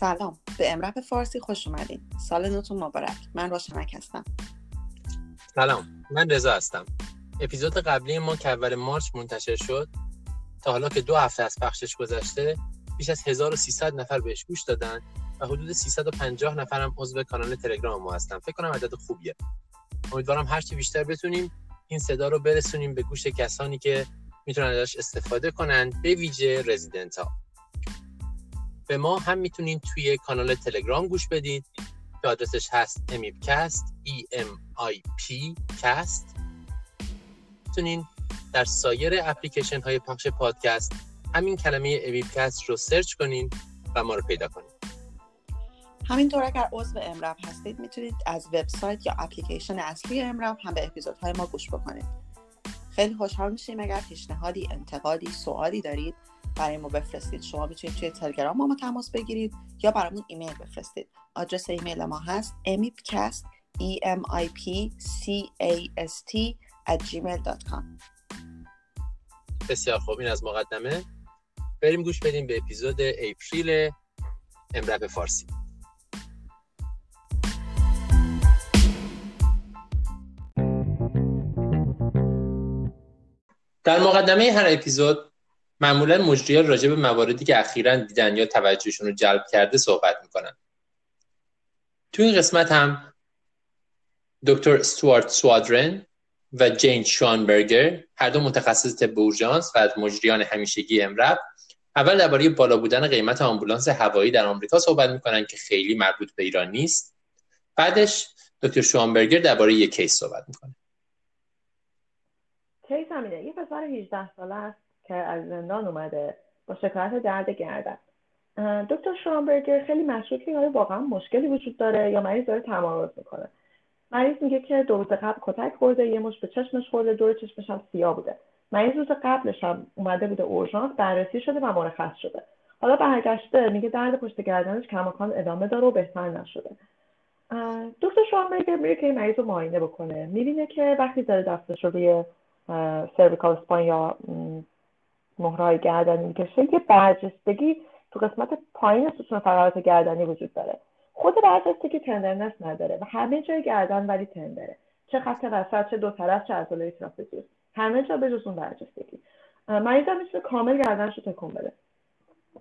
سلام به امرپ فارسی خوش اومدین. سال نوتون مبارک. من روشنک هستم. سلام من رضا هستم. اپیزود قبلی ما که اول مارچ منتشر شد تا حالا که دو هفته از پخشش گذشته بیش از 1300 نفر بهش گوش دادن و حدود 350 نفر هم عضو کانال تلگرام ما هستن. فکر کنم عدد خوبیه. امیدوارم هرچی بیشتر بتونیم این صدا رو برسونیم به گوش کسانی که می‌تونن ازش استفاده کنند به ویژه رزیدنت ها به ما هم می‌تونید توی کانال تلگرام گوش بدید. که آدرسش هست امیبکست e m i p cast می‌تونین در سایر اپلیکیشن های پخش پادکست همین کلمه EMIPcast رو search کنین و ما رو پیدا کنین. همینطور اگر عضو EMRAP هستید می‌تونید از وبسایت یا اپلیکیشن اصلی EMRAP هم به اپیزودهای ما گوش بکنید. خیلی خوشحال میشیم اگر پیشنهادی انتقادی سوالی دارید برای ما بفرستید. شما می‌تونید توی تلگرام ما, ما تماس بگیرید یا برامون ایمیل بفرستید. آدرس ایمیل ما هست emipcast e m i p c a s t gmail.com بسیار خوب. این از مقدمه. بریم گوش بدیم به اپیزود اپریل امرب فارسی. در مقدمه هر اپیزود معمولا مجریان راجع به مواردی که اخیرا دیدن یا توجهشون رو جلب کرده صحبت می‌کنن. تو این قسمت هم دکتر استوارت سوادرن و جین شوانبرگر هر دو متخصص طب اورژانس و از مجریان همیشگی EMRAP اول درباره بالا بودن قیمت آمبولانس هوایی در آمریکا صحبت می‌کنن که خیلی مربوط به ایران نیست. بعدش دکتر شوانبرگر درباره یک case صحبت می‌کنه. case همینه یه پسر 18 ساله است که از زندان اومده با شکایت درد گردن. دکتر شوانبرگر خیلی مشکوک که واقعا مشکلی وجود داره یا مریض داره تمارض می‌کنه؟ مریض میگه که دو روز قبل کتک خورده یه مش به چشمش خورده دور چشمش هم سیاه بوده. مریض روز قبلش هم اومده بوده اورژانس بررسی شده و مرخص شده. حالا برگشته میگه درد پشت گردنش کماکان ادامه داره و بهتر نشده. دکتر شوانبرگر میره که این مریض رو معاینه بکنه. می‌بینه که وقتی داره دستش رو روی سرویکال اسپاین یا مهرهای گردنی می‌کشه. یه برجستگی تو قسمت پایین ستون فقرات گردنی وجود داره. خود برجستگی تندرنس نداره و همه جای گردن ولی تندره. چه خط وسط چه دو طرف چه عضله ترافزیوس همه جا به جز اون برجستگی. مریض هم می‌تونه کامل گردنش رو تکون بده.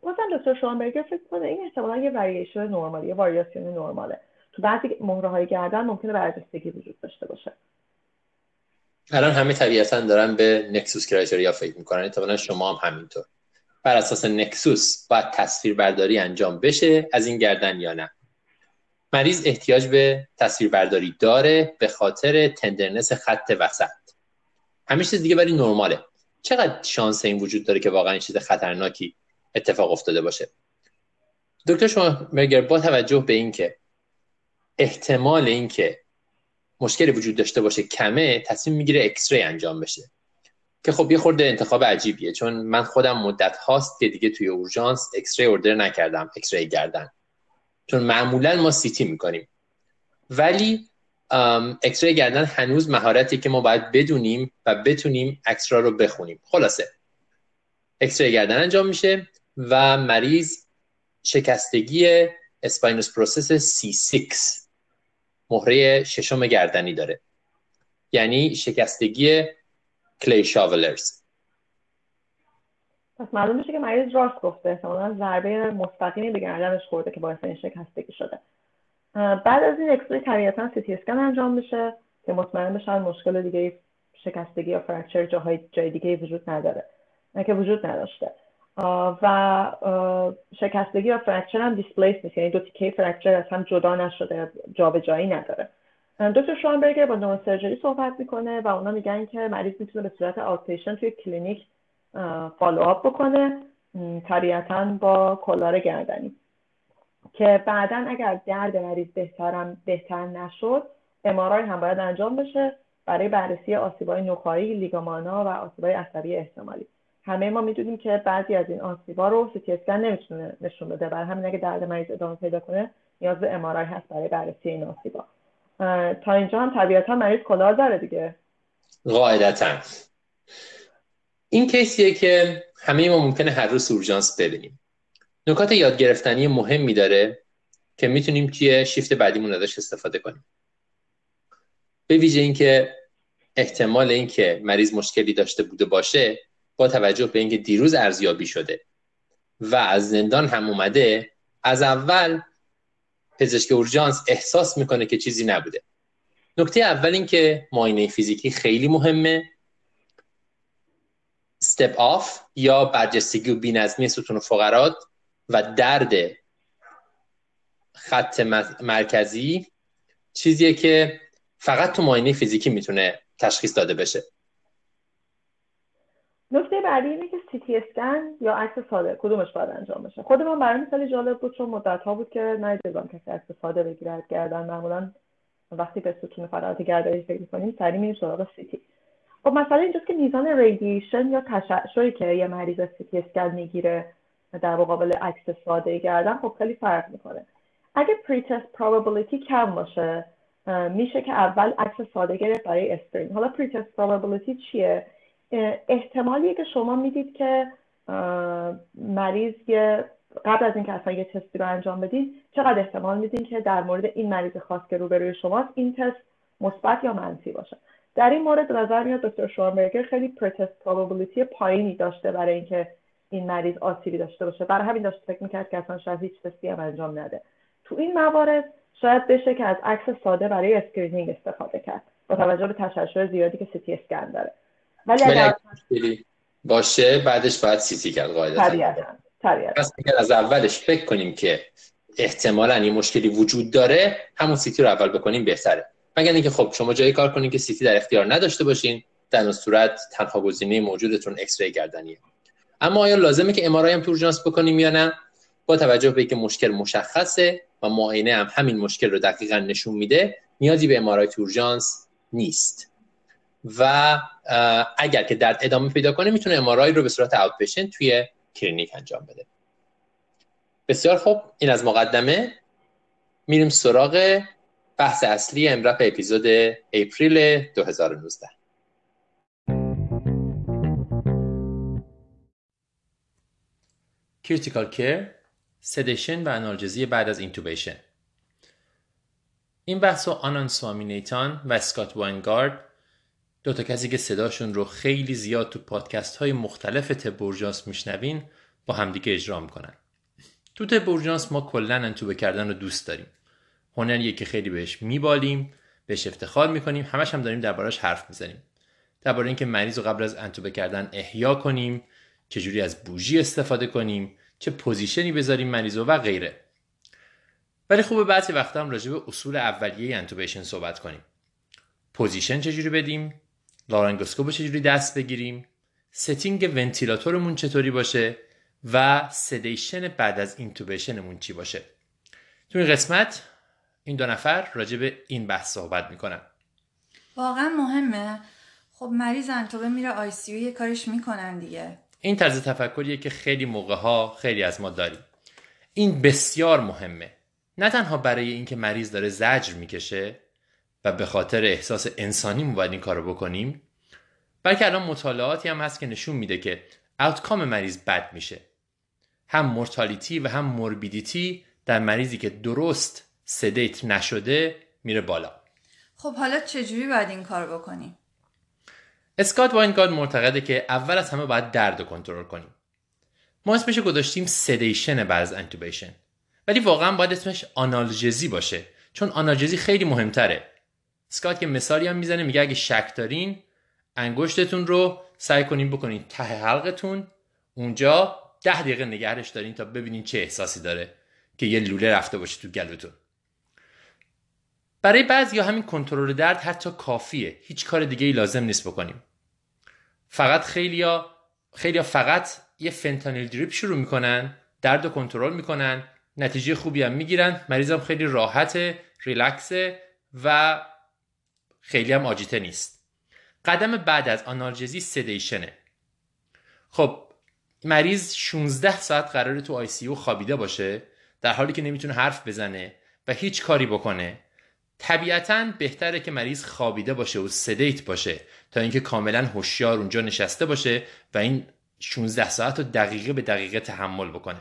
بازم دکتر شوانبرگر فکر کنه این احتمالا یه وریشن نرماله یه واریاسیون نرماله. تو بعضی مهره های گردن ممکنه برجستگی وجود داشته باشه. الان همه طبیعتا دارن به نکسوس کرایتریا فکر می‌کنن. احتمالا شما هم همینطور. بر اساس نکسوس باید تصویر برداری انجام بشه از این گردن یا نه. مریض احتیاج به تصویر برداری داره به خاطر تندرنس خط وسط. همیشه چیز دیگه ولی نرماله. چقدر شانس این وجود داره که واقعا این چیز خطرناکی اتفاق افتاده باشه؟ دکتر شما مگر با توجه به اینکه احتمال اینکه مشکلی وجود داشته باشه کمه تصمیم می‌گیره اکسری انجام بشه. که خب یه خورده انتخاب عجیبیه چون من خودم مدت هاست که دیگه توی اورژانس اکسری اوردر نکردم اکسری گردن. چون معمولا ما سیتی می‌کنیم. ولی اکسری گردن هنوز مهارتی که ما باید بدونیم و بتونیم اکسرا رو بخونیم. خلاصه. اکسری گردن انجام میشه و مریض شکستگی spinous process C6 مهره ششم گردنی داره. یعنی شکستگی clay shoveler's. پس معلوم میشه که مریض راست گفته. احتمالا ضربه مستقیمی به گردنش خورده که باعث این شکستگی شده. بعد از این X-ray طبیعتا سی تی اسکن انجام میشه که مطمئن بشن مشکل دیگه شکستگی یا fracture جاهای جای دیگه وجود نداره. نه که وجود نداشته. و شکستگی یا fracture هم displaced نیست. یعنی دو تیکه fracture از هم جدا نشده جابجایی نداره. دکتر شوانبرگر با neurosurgery صحبت می‌کنه و اونا میگن که مریض می‌تونه به صورت outpatient توی کلینیک follow up بکنه طبیعتا با collar گردنی. که بعدا اگر درد مریض بهترم بهتر نشد MRI هم باید انجام بشه برای بررسی آسیبای نخایی لیگامانا و آسیبای عصبی احتمالی. همه ما می‌دونیم که بعضی از این آسیبا رو سی نمی‌تونه نشون بده. برای همین اگه درد مریض ادامه پیدا کنه نیاز به امارای هست برای بررسی این آسیبا تا اینجا هم طبیعتا مریض کلار داره دیگه. قاعدتا این کیسیه که همه ما ممکنه هر روز اورژانس ببینیم. نکات یاد گرفتنی مهمی داره که می‌تونیم توی شیفت بعدیمون ازش استفاده کنیم. به ویژه اینکه احتمال اینکه مریض مشکلی داشته بوده باشه با توجه به اینکه دیروز ارزیابی شده و از زندان هم اومده از اول پزشک اورژانس احساس می‌کنه که چیزی نبوده. نکته اول این که معاینه فیزیکی خیلی مهمه. استپ آف یا برجستگی و بینظمی ستون فقرات و درد خط مرکزی چیزیه که فقط تو معاینه فیزیکی می‌تونه تشخیص داده بشه. نکته بعدی اینه که سی تی اسکن یا عکس ساده کدومش باید انجام بشه؟ خود من برای مثال جالب بود چون مدت ها بود که ندیدم کسی عکس ساده بگیرد گردن معمولا وقتی به ستون فقرات گردنی فکر می‌کنیم سریع میریم سراغ سی خب مثلا اینجاست که میزان ریدیشن یا تشعشعی که یه مریض سی تی اسکن می‌گیره در مقابل عکس ساده گردن خب خیلی فرق می‌کنه. اگه pretest probability کم باشه میشه که اول عکس ساده گرفت برای screening حالا pretest probability چیه؟ احتمالیه که شما می‌دید که مریض یه قبل از اینکه اصلا یه تستی رو انجام بدید چقدر احتمال میدین که در مورد این مریض خاص که روبروی شماست این تست مثبت یا منفی باشه؟ در این مورد نظر میاد دکتر شوانبرگر خیلی pretest probability پایینی داشته برای اینکه این مریض آسیبی داشته باشه. برای همین داشت فکر می‌کرد که اصلا شاید هیچ تستی هم انجام نده. تو این موارد شاید بشه که از عکس ساده برای screening استفاده کرد با توجه به تشعشع زیادی که سی تی اسکن داره. ولی اگر باشه بعدش باید CT کرد قاعدتا. پس اگر از اولش فکر کنیم که احتمالا این مشکلی وجود داره همون CT رو اول بکنیم بهتره. مگر اینکه خب شما جایی کار کنین که CT در اختیار نداشته باشین در اون صورت تنها گزینه موجودتون ایکس گردنیه اما آیا لازمه که MRI هم تو بکنیم یا نه؟ با توجه به اینکه مشکل مشخصه و معاینه هم همین مشکل رو دقیقا نشون میده نیازی به MRI تو اورژانس نیست. و اگر که درد ادامه پیدا کنه می‌تونه MRI رو به صورت اوت توی کلینیک انجام بده. بسیار خوب. این از مقدمه. میریم سراغ بحث اصلی EMRAP اپیزود April 2019 critical care sedation و analgesia بعد از intubation این بحث رو آناند سوامیناتان و اسکات واینگارد دو تا کسی که صداشون رو خیلی زیاد تو پادکست های مختلف طب اورژانس میشنوین با همدیگه اجرا می‌کنن. تو طب اورژانس ما کلا انتوبه کردن رو دوست داریم. هنریه که خیلی بهش میبالیم بهش افتخار می‌کنیم همش هم داریم دربارش حرف می‌زنیم. درباره اینکه مریض رو قبل از انتوبه کردن احیا کنیم چجوری از bougie استفاده کنیم چه position ی بذاریم مریض و غیره. ولی خوبه بعضی وقتا هم راجع به اصول اولیه intubation صحبت کنیم. position چجوری بدیم؟ لارنگوسکوپ چجوری دست بگیریم. setting ونتیلاتورمون چطوری باشه و sedation بعد از intubation مون چی باشه؟ تو این قسمت این دو نفر راجع به این بحث صحبت می‌کنن. واقعا مهمه. خب مریض انتوبه میره ICU یه کارش می‌کنن دیگه. این طرز تفکریه که خیلی موقع ها خیلی از ما داریم. این بسیار مهمه. نه تنها برای اینکه مریض داره زجر می‌کشه و به خاطر احساس انسانی باید این کارو بکنیم. بلکه الان مطالعاتی هم هست که نشون میده که outcome مریض بد میشه. هم mortality و هم morbidity در مریضی که درست sedate نشده میره بالا. خب حالا چجوری باید این کار بکنیم؟ اسکات واینگارد معتقده که اول از همه باید درد رو کنترل کنیم. ما اسمش گذاشتیم sedation بعد از intubation ولی واقعا باید اسمش analgesia باشه چون analgesia خیلی مهمتره. اسکات که مثالی هم می‌زنه میگه اگه شک دارین انگشتتون رو سعی کنین بکنین ته حلقتون اونجا ده دقیقه نگهش دارین تا ببینین چه احساسی داره که یه لوله رفته باشه تو گلوتون. برای بعضی همین کنترل درد حتی کافیه. هیچ کار دیگه ای لازم نیست بکنیم. فقط خیلیا خیلیا فقط یه فنتانیل دریپ شروع می‌کنن درد رو کنترل می‌کنن نتیجه خوبی هم می‌گیرن مریضم خیلی راحته ریلکسه و خیلی هم آجیته نیست. قدم بعد از آنالژزی سدیشنه خب مریض 16 ساعت قراره تو آی سی خوابیده باشه در حالی که نمی‌تونه حرف بزنه و هیچ کاری بکنه. طبیعتا بهتره که مریض خوابیده باشه و سدیت باشه تا اینکه کاملا هوشیار اونجا نشسته باشه و این 16 ساعت رو دقیقه به دقیقه تحمل بکنه.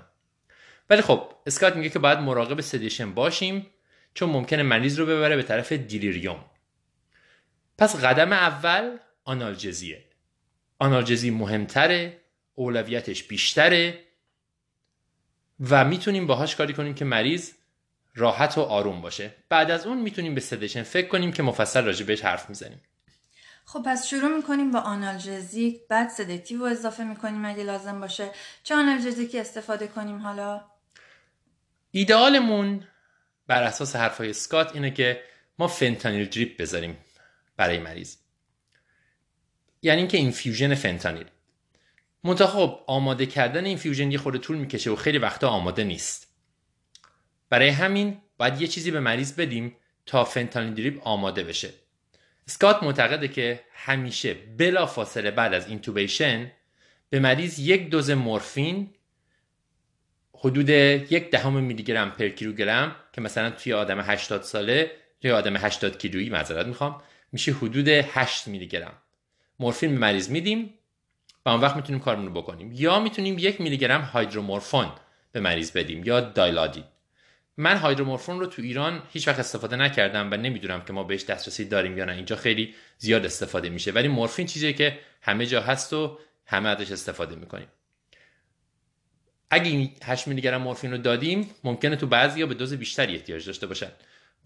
ولی خب اسکات میگه که باید مراقب سدیشن باشیم چون ممکنه مریض رو ببره به طرف دیلیریوم. پس قدم اول آنالژزیه آنالژزی مهمتره اولویتش بیشتره و می‌تونیم باهاش کاری کنیم که مریض راحت و آروم باشه. بعد از اون می‌تونیم به سدشن فکر کنیم که مفصل راجع بهش حرف می‌زنیم. خب پس شروع می‌کنیم با analgesic بعد sedative اضافه می‌کنیم اگه لازم باشه. چه analgesic ی استفاده کنیم حالا؟ ایدئالمون بر اساس حرفای اسکات اینه که ما فنتانیل drip بذاریم. برای مریض. یعنی اینکه infusion فنتانیل. منتها خب آماده کردن infusion یه خورده طول می‌کشه و خیلی وقتا آماده نیست. برای همین باید یه چیزی به مریض بدیم تا فنتانیل دریپ آماده بشه. اسکات معتقده که همیشه بلا فاصله بعد از اینتوبیشن به مریض یک دوز مورفین حدود یک دهم میلی گرم پر کیلوگرم که مثلا توی آدم 80 ساله توی آدم 80 کیلویی معذرت می‌خوام میشه حدود 8 میلی گرم مورفین به مریض میدیم و اون وقت می‌تونیم کارمون رو بکنیم. یا می‌تونیم یک میلی گرم هایدرومورفون به مریض بدیم یا دایلادی من هایدرومورفون رو تو ایران هیچ وقت استفاده نکردم و نمی‌دونم که ما بهش دسترسی داریم یا نه. اینجا خیلی زیاد استفاده میشه. ولی مورفین چیزیه که همه جا هست و همه ازش استفاده می‌کنیم. اگه 8 میلی گرم مورفین رو دادیم ممکنه تو بعضیا به دوز بیشتری احتیاج داشته باشن.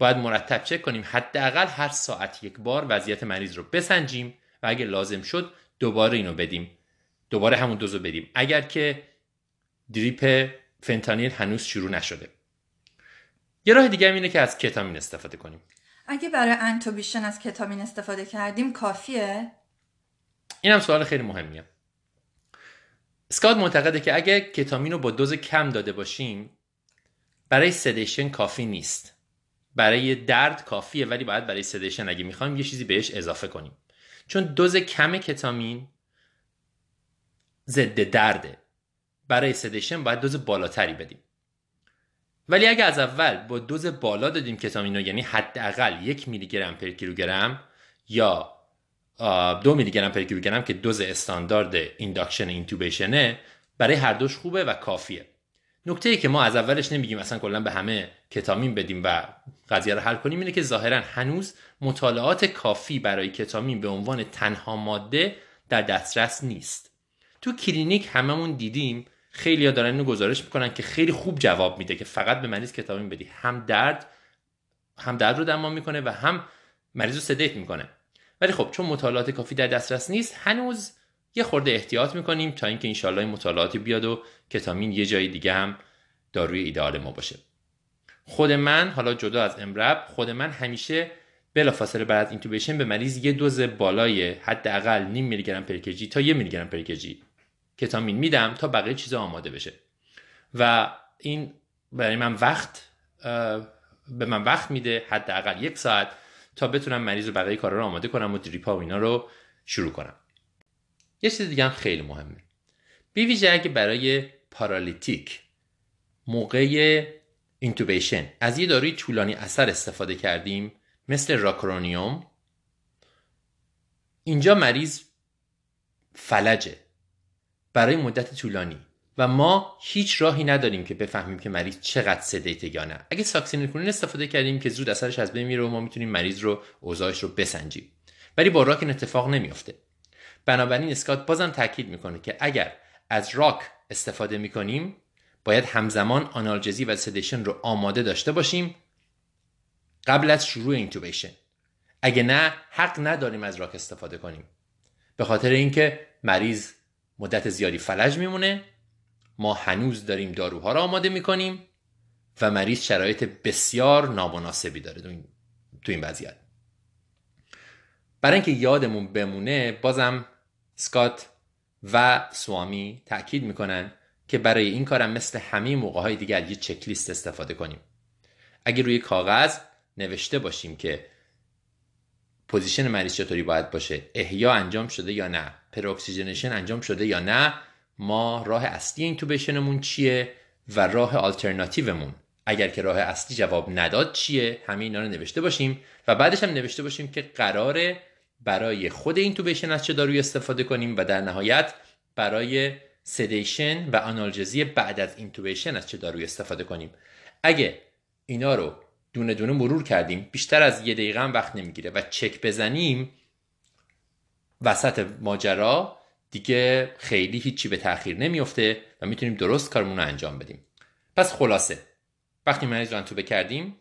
باید مرتب چک کنیم. حداقل هر ساعت یک بار وضعیت مریض رو بسنجیم و اگه لازم شد دوباره اینو بدیم. دوباره همون دوزو بدیم. اگر که drip فنتانیل هنوز شروع نشده. یه راه دیگه اینه که از کتامین استفاده کنیم. اگه برای intubation از کتامین استفاده کردیم کافیه؟ این هم سوال خیلی مهمیه. اسکات معتقده که اگه کتامین رو با دوز کم داده باشیم برای sedation کافی نیست. برای درد کافیه ولی باید برای sedation اگه می‌خوایم یه چیزی بهش اضافه کنیم. چون دوز کم کتامین ضد درده. برای sedation باید دوز بالاتری بدیم. ولی اگه از اول با دوز بالا دادیم کتامین رو یعنی حداقل یک میلی گرم per کیلوگرم یا دو میلی گرم per کیلوگرم که دوز استاندارد induction intubation ه برای هر دوش خوبه و کافیه. نکته ای که ما از اولش نمیگیم اصلا کلا به همه کتامین بدیم و قضیه رو حل کنیم اینه که ظاهرا هنوز مطالعات کافی برای کتامین به عنوان تنها ماده در دسترس نیست. تو کلینیک هممون دیدیم خیلی دارن اینو گزارش می‌کنن که خیلی خوب جواب میده که فقط به مریض کتامین بدی. هم درد هم درد رو درمان می‌کنه و هم مریض رو sedate می‌کنه. ولی خب چون مطالعات کافی در دسترس نیست هنوز یه خورده احتیاط می‌کنیم تا اینکه انشالله این مطالعاتی بیاد و کتامین یه جای دیگه هم داروی ایدئال ما باشه. خود من حالا جدا از امرب خود من همیشه بلافاصله بعد از اینتوبیشن به مریض یه دوز بالای حداقل نیم میلی گرم پر تا یه میلی گرم پر کتامین میدم تا بقیه چیزا آماده بشه. و این برای من وقت به من وقت میده حداقل یک ساعت تا بتونم مریض رو بقیه کارا رو آماده کنم و دریپا و اینا رو شروع کنم. یه چیز دیگه هم خیلی مهمه. به ویژه اگه برای paralytic موقع intubation از یه داروی طولانی اثر استفاده کردیم مثل راکرونیوم اینجا مریض فلجه برای مدت طولانی و ما هیچ راهی نداریم که بفهمیم که مریض چقدر sedate ه یا نه. اگه ساکسینیلکولین استفاده کردیم که زود اثرش از بین میره و ما می‌تونیم مریض رو اوضاعش رو بسنجیم. ولی با roc این اتفاق نمیافته. بنابراین اسکات بازم تاکید می‌کنه که اگر از roc استفاده می‌کنیم باید همزمان analgesia و sedation رو آماده داشته باشیم قبل از شروع intubation. اگه نه حق نداریم از roc استفاده کنیم. به خاطر اینکه مریض مدت زیادی فلج میمونه ما هنوز داریم داروها رو آماده می‌کنیم و مریض شرایط بسیار نامناسبی داره تو این وضعیت. برای اینکه یادمون بمونه بازم اسکات و سوامی تاکید می‌کنن که برای این کارم مثل همه موقع های دیگه یه چک لیست استفاده کنیم. اگه روی کاغذ نوشته باشیم که position مریض چطوری باید باشه احیا انجام شده یا نه preoxygenation انجام شده یا نه ما راه اصلی intubation مون چیه و راه آلترناتیومون. اگر که راه اصلی جواب نداد چیه همه اینا رو نوشته باشیم و بعدش هم نوشته باشیم که قراره برای خود intubation از چه داروی استفاده کنیم و در نهایت برای sedation و analgesia بعد از intubation از چه داروی استفاده کنیم. اگه اینا رو دونه دونه مرور کردیم بیشتر از یه دقیقه هم وقت نمی‌گیره و چک بزنیم وسط ماجرا دیگه خیلی هیچی به تاخیر نمیفته و می‌تونیم درست کارمون رو انجام بدیم. پس خلاصه. وقتی مریض رو انتوبه کردیم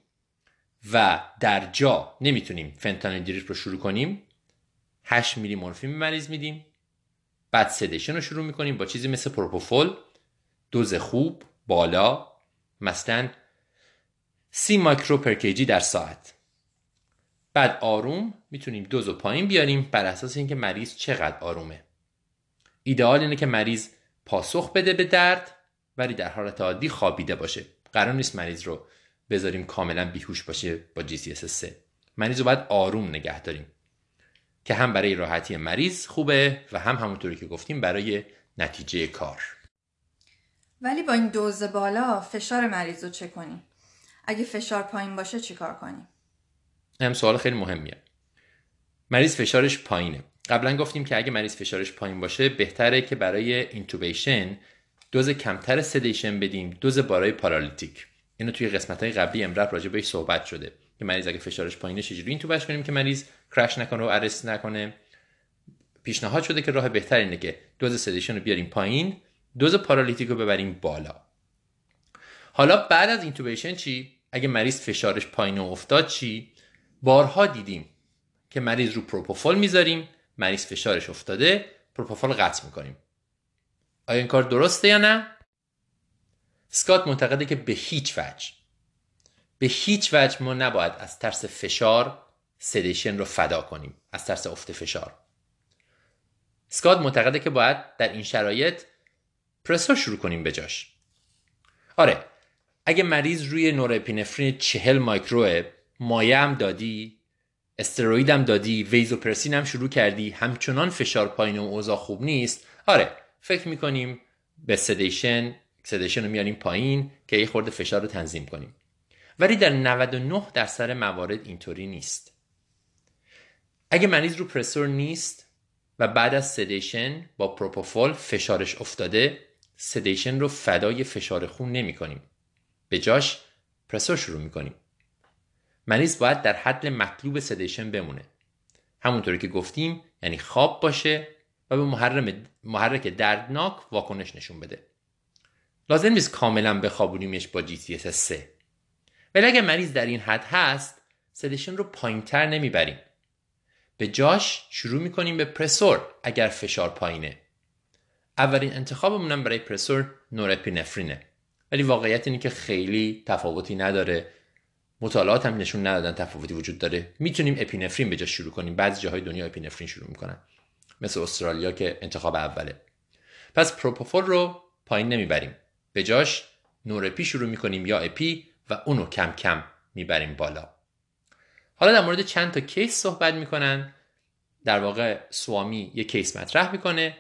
و در جا نمی‌تونیم فنتانیل دریپ رو شروع کنیم 8 میلی مورفین مریض میدیم. بعد سدیشن رو شروع می‌کنیم با چیزی مثل پروپوفول دوز خوب بالا مثلا سی مایکرو پر در ساعت. بعد آروم می‌تونیم دوز و پایین بیاریم بر اساس اینکه مریض چقدر آرومه. ایدئال اینه که مریض پاسخ بده به درد ولی در حالت عادی خوابیده باشه. قرار نیست مریض رو بذاریم کاملا بیهوش باشه با GCS 3 مریض رو باید آروم نگه داریم. که هم برای راحتی مریض خوبه و هم همونطوری که گفتیم برای نتیجه کار. ولی با این دوز بالا فشار مریض رو چه کنیم؟ اگه فشار پایین باشه چیکار کنیم؟ هم سوال خیلی مهمیه. مریض فشارش پایینه. قبلا گفتیم که اگه مریض فشارش پایین باشه بهتره که برای intubation دوز کمتر sedation بدیم دوز بالای paralytic. اینو توی قسمت های قبلی EM:RAP راجع بهش صحبت شده. که مریض اگه فشارش پایینه چجوری intube ش کنیم که مریض crash نکنه و arrest نکنه؟ پیشنهاد شده که راه بهتر اینه که دوز sedation رو بیاریم پایین دوز paralytic رو ببریم بالا. حالا بعد از intubation چی؟ اگه مریض فشارش پایین و افتاد چی؟ بارها دیدیم که مریض رو پروپوفول می‌ذاریم مریض فشارش افتاده پروپوفول قطع می‌کنیم. آیا این کار درسته یا نه؟ سکات معتقده که به هیچ وجه. به هیچ وجه ما نباید از ترس فشار سدیشن رو فدا کنیم. از ترس افت فشار. سکات معتقده که باید در این شرایط پرسور شروع کنیم به جاش. آره اگه مریض روی نورپینفرین چهل مایکروه مایه هم دادی استروید هم دادی وازوپرسین هم شروع کردی همچنان فشار پایین و اوضاع خوب نیست آره فکر می‌کنیم به sedation sedation رو میاریم پایین که یه خورده فشار رو تنظیم کنیم. ولی در 99 درصد موارد اینطوری نیست. اگه مریض رو pressor نیست و بعد از sedation با پروپوفول فشارش افتاده سدیشن رو فدای فشار خون نمی کنیم. به جاش پرسور شروع می کنیم. مریض باید در حد مطلوب سدیشن بمونه. همونطوری که گفتیم یعنی خواب باشه و به محرک دردناک واکنش نشون بده. لازم نیست کاملا بخوابونیمش با GCS 3 ولی اگر مریض در این حد هست سدیشن رو پایینتر نمی‌بریم. به جاش شروع می‌کنیم به پرسور اگر فشار پایینه. اولین انتخابمونم برای pressor نورپینفرینه. ولی واقعیت اینه که خیلی تفاوتی نداره. مطالعات هم نشون ندادن تفاوتی وجود داره. می‌تونیم اپینفرین به جاش شروع کنیم. بعضی جاهای دنیا اپینفرین شروع می‌کنن. مثل استرالیا که انتخاب اوله. پس پروپوفول رو پایین نمی‌بریم. به جاش norepi شروع می‌کنیم یا epi. و اونو کم کم می‌بریم بالا. حالا در مورد چند تا case صحبت می‌کنن. در واقع سوامی یک case مطرح می‌کنه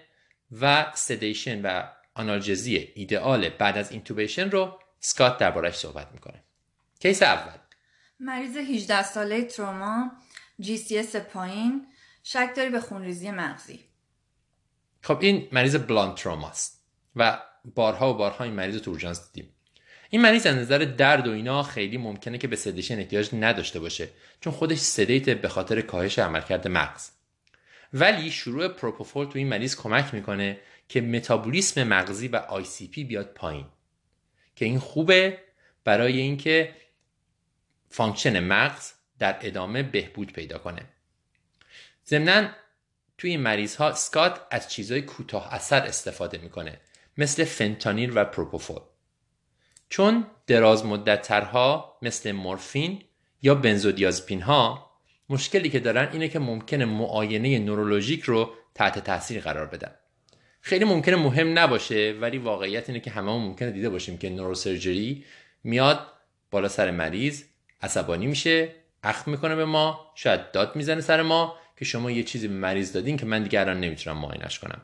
و sedation و analgesia ایدئال بعد از intubation رو اسکات دربارش صحبت می‌کنه. case اول. مریض 18 ساله تروما GCS پایین شک داری به خونریزی مغزی. خب این مریض blunt trauma ست و بارها و بارها این مریض رو تو دیدیم. این مریض از نظر درد و اینا خیلی ممکنه که به sedation احتیاج نداشته باشه چون خودش sedate به خاطر کاهش عملکرد مغز. ولی شروع پروپوفول تو این مریض کمک می‌کنه که متابولیسم مغزی و پی بیاد پایین که این خوبه برای اینکه function مغز در ادامه بهبود پیدا کنه. ضمنا توی این مریض ها سکات از چیزهای کوتاه اثر استفاده می‌کنه مثل فنتانیل و پروپوفول. چون دراز مدت ترها مثل مورفین یا بنزودیازپین ها مشکلی که دارن اینه که ممکنه معاینه نورولوژیک رو تحت تاثیر قرار بدن. خیلی ممکنه مهم نباشه ولی واقعیت اینه که همه ممکنه دیده باشیم که نوروسرجری میاد بالا سر مریض عصبانی میشه اخم می‌کنه به ما شاید داد می‌زنه سر ما که شما یه چیزی به مریض دادین که من دیگه الان نمی‌تونم معاینش کنم.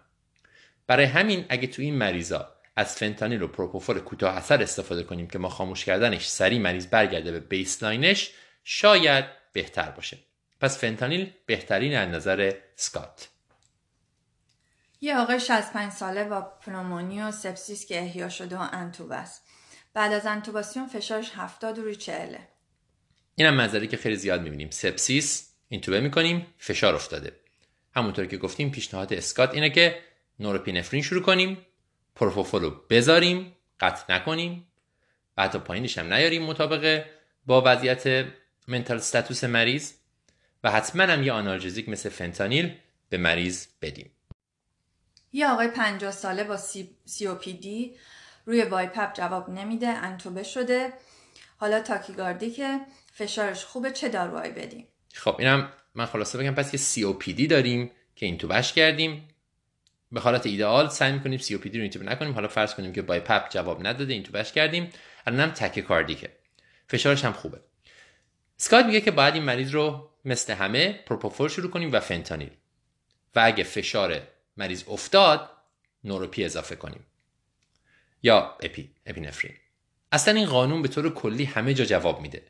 برای همین اگه تو این مریضا از فنتانیل و پروپوفول کوتاه اثر استفاده کنیم که با خاموش کردنش سریع مریض برگرده به baseline ش شاید بهتر باشه. پس فنتانیل بهترین از نظر سکات. یه آقای 65 ساله با پنومونی و سپسیس که احیا شده و انتوب است. بعد از انتوباسیون فشارش 70 روی 40 اینم منظره‌ای که خیلی زیاد می‌بینیم. سپسیس اینتوبه می‌کنیم فشار افتاده. همونطور که گفتیم پیشنهاد اسکات اینه که نوروپینفرین شروع کنیم. پروپوفولو بذاریم قطع نکنیم بعد پایینش هم نیاریم مطابق با وضعیت mental status مریض و حتما هم یه آنالژزیک مثل فنتانیل به مریض بدیم. یه آقای 50 ساله با COPD روی BiPAP جواب نمیده انتوبه شده. حالا tachycardic ه فشارش خوبه چه داروهایی بدیم؟ خب اینم من خلاصه بگم پس یه COPD داریم که اینتوبش کردیم. به حالت ایدئال سعی می‌کنیم COPD رو اینتوبه نکنیم. حالا فرض کنیم که BiPAP جواب نداده اینتوبش کردیم. الانم tachycardic ه فشارش هم خوبه. سکات میگه که باید این مریض رو مثل همه پروپوفول شروع کنیم و فنتانیل. و اگه فشار مریض افتاد norepi اضافه کنیم. یا اپی اپینفرین. اصلا این قانون به طور کلی همه جا جواب میده.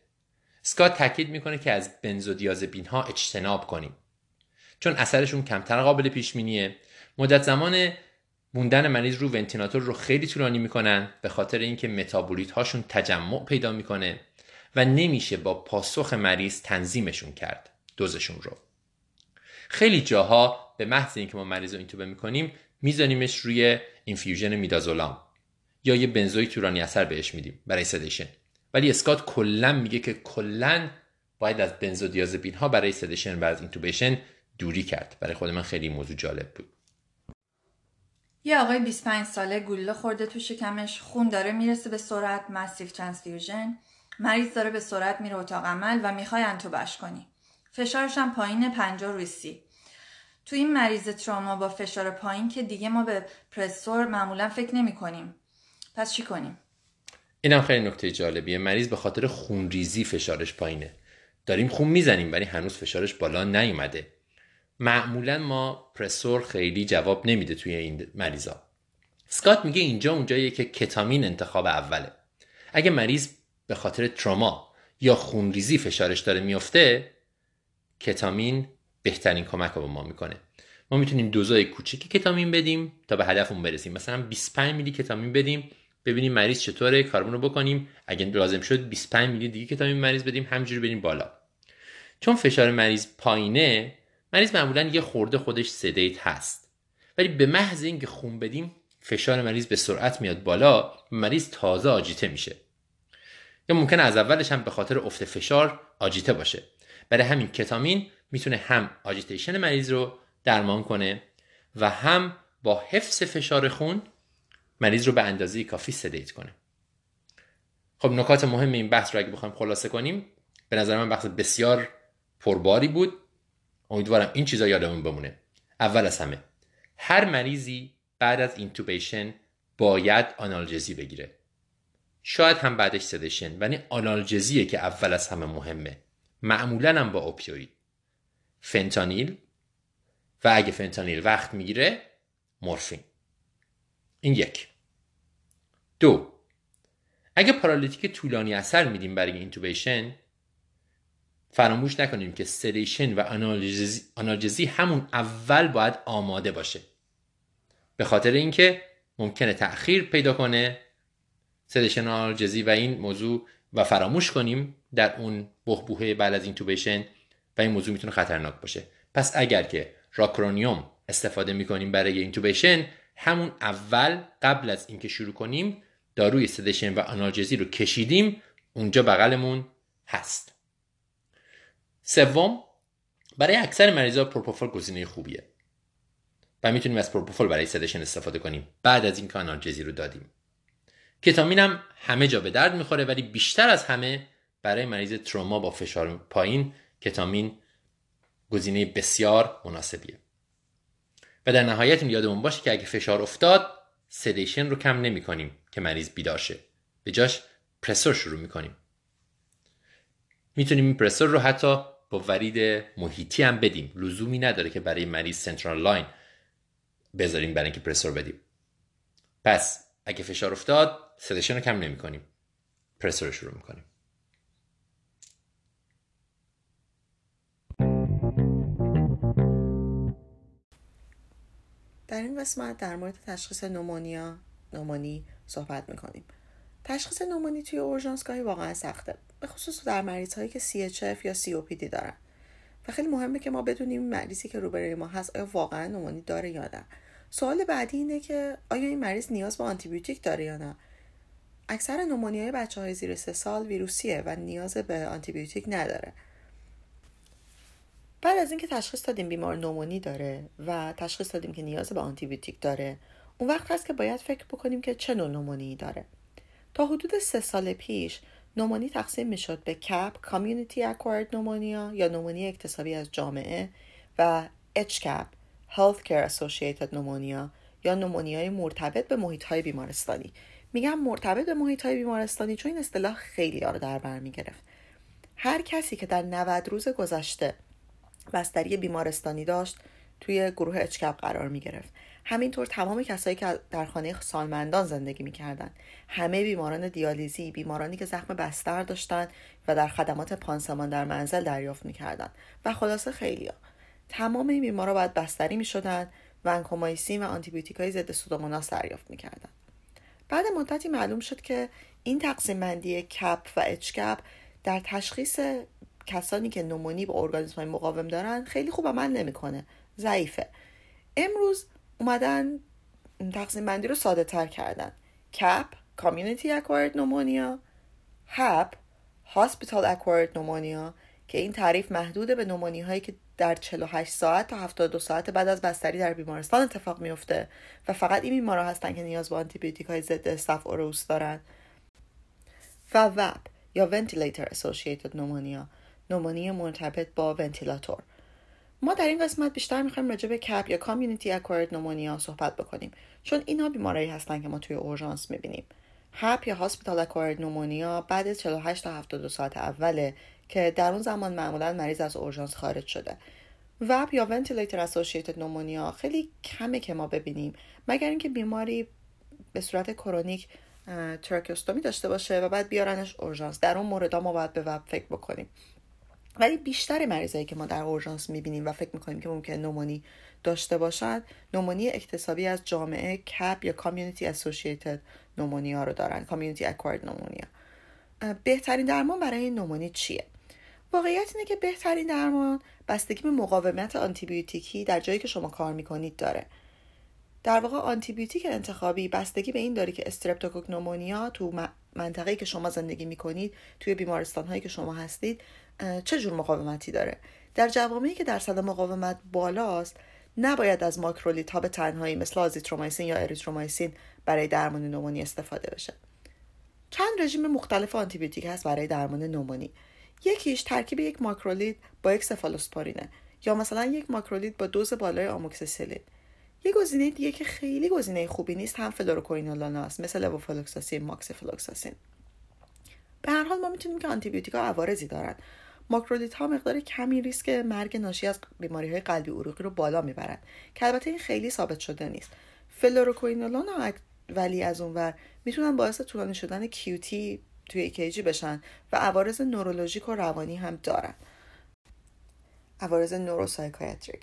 سکات تاکید می‌کنه که از بنزودیازپین ها اجتناب کنیم. چون اثرشون کمتر قابل پیش بینیه مدت زمان موندن مریض رو ونتیلاتور رو خیلی طولانی می‌کنن به خاطر اینکه متابولیت هاشون تجمع پیدا می‌کنه و نمیشه با پاسخ مریض تنظیمشون کرد دوزشون رو. خیلی جاها به محض اینکه ما مریض رو اینتوبه می‌کنیم میذاریمش روی infusion میدازولام یا یه benzo ی طولانی اثر بهش میدیم برای sedation ولی اسکات کلا میگه که کلا باید از بنزودیازپین ها برای sedation و از intubation دوری کرد. برای خود من خیلی موضوع جالب بود. یه آقای 25 ساله گلوله خورده تو شکمش خون داره می‌رسه به سرعت massive transfusion مریض داره به سرعت میره اتاق عمل و می‌خوای انتوبش کنی. فشارش هم پایین 50 روی سی. تو این مریض تراما با فشار پایین که دیگه ما به پرسور معمولا فکر نمی کنیم. پس چی کنیم؟ اینم خیلی نکته جالبیه. مریض به خاطر خونریزی فشارش پایینه. داریم خون می‌زنیم ولی هنوز فشارش بالا نیومده. معمولا ما پرسور خیلی جواب نمیده توی این مریضا. سکات میگه اینجا اونجاییه که کتامین انتخاب اوله. اگه مریض به خاطر تروما یا خونریزی فشارش داره میفته کتامین بهترین کمک رو به ما می‌کنه. ما می‌تونیم دوزای کوچیکی کتامین بدیم تا به هدفمون برسیم. مثلا 25 میلی کتامین بدیم ببینیم مریض چطوره کارمون رو بکنیم. اگه لازم شد 25 میلی دیگه کتامین مریض بدیم همینجوری بریم بالا. چون فشار مریض پایینه مریض معمولا یه خورده خودش سدیت هست. ولی به محض اینکه خون بدیم فشار مریض به سرعت میاد بالا مریض تازه آجیته میشه. یا ممکن از اولش هم به خاطر افت فشار آجیته باشه. برای همین کتامین می‌تونه هم agitation مریض رو درمان کنه و هم با حفظ فشار خون مریض رو به اندازه کافی sedate کنه. خب نکات مهم این بحث رو اگه بخوایم خلاصه کنیم به نظر من بحث بسیار پرباری بود. امیدوارم این چیزا یادمون بمونه. اول از همه هر مریضی بعد از intubation باید آنالژزی بگیره. شاید هم بعدش sedation ولی آنالژزیه که اول از همه مهمه. معمولا هم با opioid فنتانیل و اگه فنتانیل وقت می‌گیره مورفین. این یک. دو اگه paralytic طولانی اثر میدیم برای intubation فراموش نکنیم که sedation و آنالژزی همون اول باید آماده باشه. به خاطر اینکه ممکنه تأخیر پیدا کنه sedation آنالژزی و این موضوع و فراموش کنیم در اون بحبوحه بعد از intubation و این موضوع می‌تونه خطرناک باشه. پس اگر که راکرونیوم استفاده می‌کنیم برای intubation همون اول قبل از اینکه شروع کنیم داروی sedation و آنالژزی رو کشیدیم اونجا بغلمون هست. سوم برای اکثر مریضا پروپوفول گزینه خوبیه. و می‌تونیم از پروپوفول برای سدشن استفاده کنیم. بعد از اینکه آنالژزی رو دادیم. کتامین هم همه جا به درد می‌خوره ولی بیشتر از همه برای مریض تروما با فشار پایین کتامین گزینه بسیار مناسبیه. و در نهایت یادمون باشه که اگه فشار افتاد سدیشن رو کم نمی کنیم که مریض بیدار شه. به جاش پرسور شروع می کنیم می‌تونیم این pressor رو حتی با ورید محیطی هم بدیم. لزومی نداره که برای مریض central line بذاریم برای اینکه pressor بدیم. پس اگه فشار افتاد sedation رو کم نمی کنیم pressor رو شروع می کنیم در این قسمت در مورد تشخیص pneumonia نومونی صحبت می‌کنیم. تشخیص نومونی توی اورژانس گاهی واقعا سخته. به خصوص در مریض هایی که CHF یا COPD دارن. و خیلی مهمه که ما بدونیم مریضی که روبروی ما هست آیا واقعا نومونی داره یا نه. سوال بعدی اینه که آیا این مریض نیاز به آنتیبیوتیک داره یا نه؟ اکثر نومونی های بچه های زیر سه سال ویروسیه و نیاز به آنتیبیوتیک نداره. بعد از اینکه تشخیص دادیم بیمار نومونی داره و تشخیص دادیم که نیاز به آنتیبیوتیک داره اون وقت هست که باید فکر بکنیم که چه نوع نومونی داره. تا حدود سه سال پیش نومونی تقسیم می‌شد به کپ کامیونیتی اکوارد نومونیا یا نومونی اکتسابی از جامعه و اچ کپ Health Care Associated نومونیا یا نومونی های مرتبط به محیط های بیمارستانی. میگم مرتبط به محیط های بیمارستانی چون این اصطلاح خیلی ها رو در بر می‌گرفت. هر کسی که در 90 روز گذشته بستری بیمارستانی داشت توی گروه HCAP قرار می گرفت همینطور تمام کسایی که در خانه سالمندان زندگی می‌کردند همه بیماران دیالیزی بیمارانی که زخم بستر داشتند و در خدمات پانسمان در منزل دریافت می‌کردند و خلاصه خیلیا تمام این بیمارا باید بستری می‌شدند و ونکومایسین و آنتیبیوتیک های ضد سودوموناس دریافت می‌کردند بعد مدتی معلوم شد که این تقسیم بندی CAP و HCAP در تشخیص کسانی که نومونی به ارگانیسم مقاوم دارن خیلی خوب عمل نمی‌کنه. ضعیفه. امروز اومدن تقسیم بندی رو ساده تر کردن. کپ کامیونیتی اکوارد نومونیا هپ هاسپیتال اکوارد نومونیا که این تعریف محدوده به نومونی هایی که در 48 ساعت تا 72 ساعت بعد از بستری در بیمارستان اتفاق میفته و فقط این بیمارا هستن که نیاز به آنتیبیوتیک های ضد استف اوروس دارن. و VAP یا Ventilator Associated Pneumonia نومونی مرتبط با ونتیلاتور. ما در این قسمت بیشتر می‌خوایم راجع به CAP یا community acquired pneumonia صحبت بکنیم چون اینا بیمارایی هستن که ما توی اورژانس می‌بینیم. HAP یا hospital acquired pneumonia بعد از 48 تا 72 ساعت اوله که در اون زمان معمولا مریض از اورژانس خارج شده. VAP یا ventilator associated pneumonia خیلی کمه که ما ببینیم. مگر اینکه بیماری به صورت کرونیک ترکیوستومی داشته باشه و بعد بیارنش اورژانس. در اون مورد ما باید به وب فکر بکنیم. ولی بیشتر مریضایی که ما در اورژانس می‌بینیم و فکر می‌کنیم که ممکن نومونی داشته باشد نومونی اکتسابی از جامعه کپ یا کامیونیتی اسوسییتد نومونیا رو دارن کامیونیتی اکوارد نومونیا بهترین درمان برای این نومونی چیه؟ واقعیت اینه که بهترین درمان بستگی به مقاومت آنتیبیوتیکی در جایی که شما کار می‌کنید داره. در واقع آنتیبیوتیک انتخابی بستگی به این داره که استرپتوکوک pneumonia تو منطقه‌ای که شما زندگی می‌کنید توی بیمارستان هایی که شما هستید چه جور مقاومتی داره؟ در جوامعی که درصد مقاومت بالاست نباید از ماکرولید ها به تنهایی مثل آزیترومایسین یا اریترومایسین برای درمان نومونی استفاده بشه. چند رژیم مختلف آنتیبیوتیک هست برای درمان نومونی یکیش ترکیب یک ماکرولید با یک سفالوسپورینه یا مثلا یک ماکرولید با دوز بالای آموکسیسیلین. یه گزینه دیگه که خیلی گزینه خوبی نیست هم fluoroquinolone هاست مثل لوفلوکساسین ماکسیفلوکساسین. به هر حال ما می‌دونیم که آنتیبیوتیکا عوارضی دارن. ماکرولید ها مقدار کمی ریسک مرگ ناشی از بیماری های قلبی عروقی رو بالا می‌برند. که البته این خیلی ثابت شده نیست. fluoroquinolone ولی از اونور می‌تونن باعث طولانی شدن QT توی EKG بشن و عوارض نورولوژیک و روانی هم دارن. عوارض نوروسایکایتریک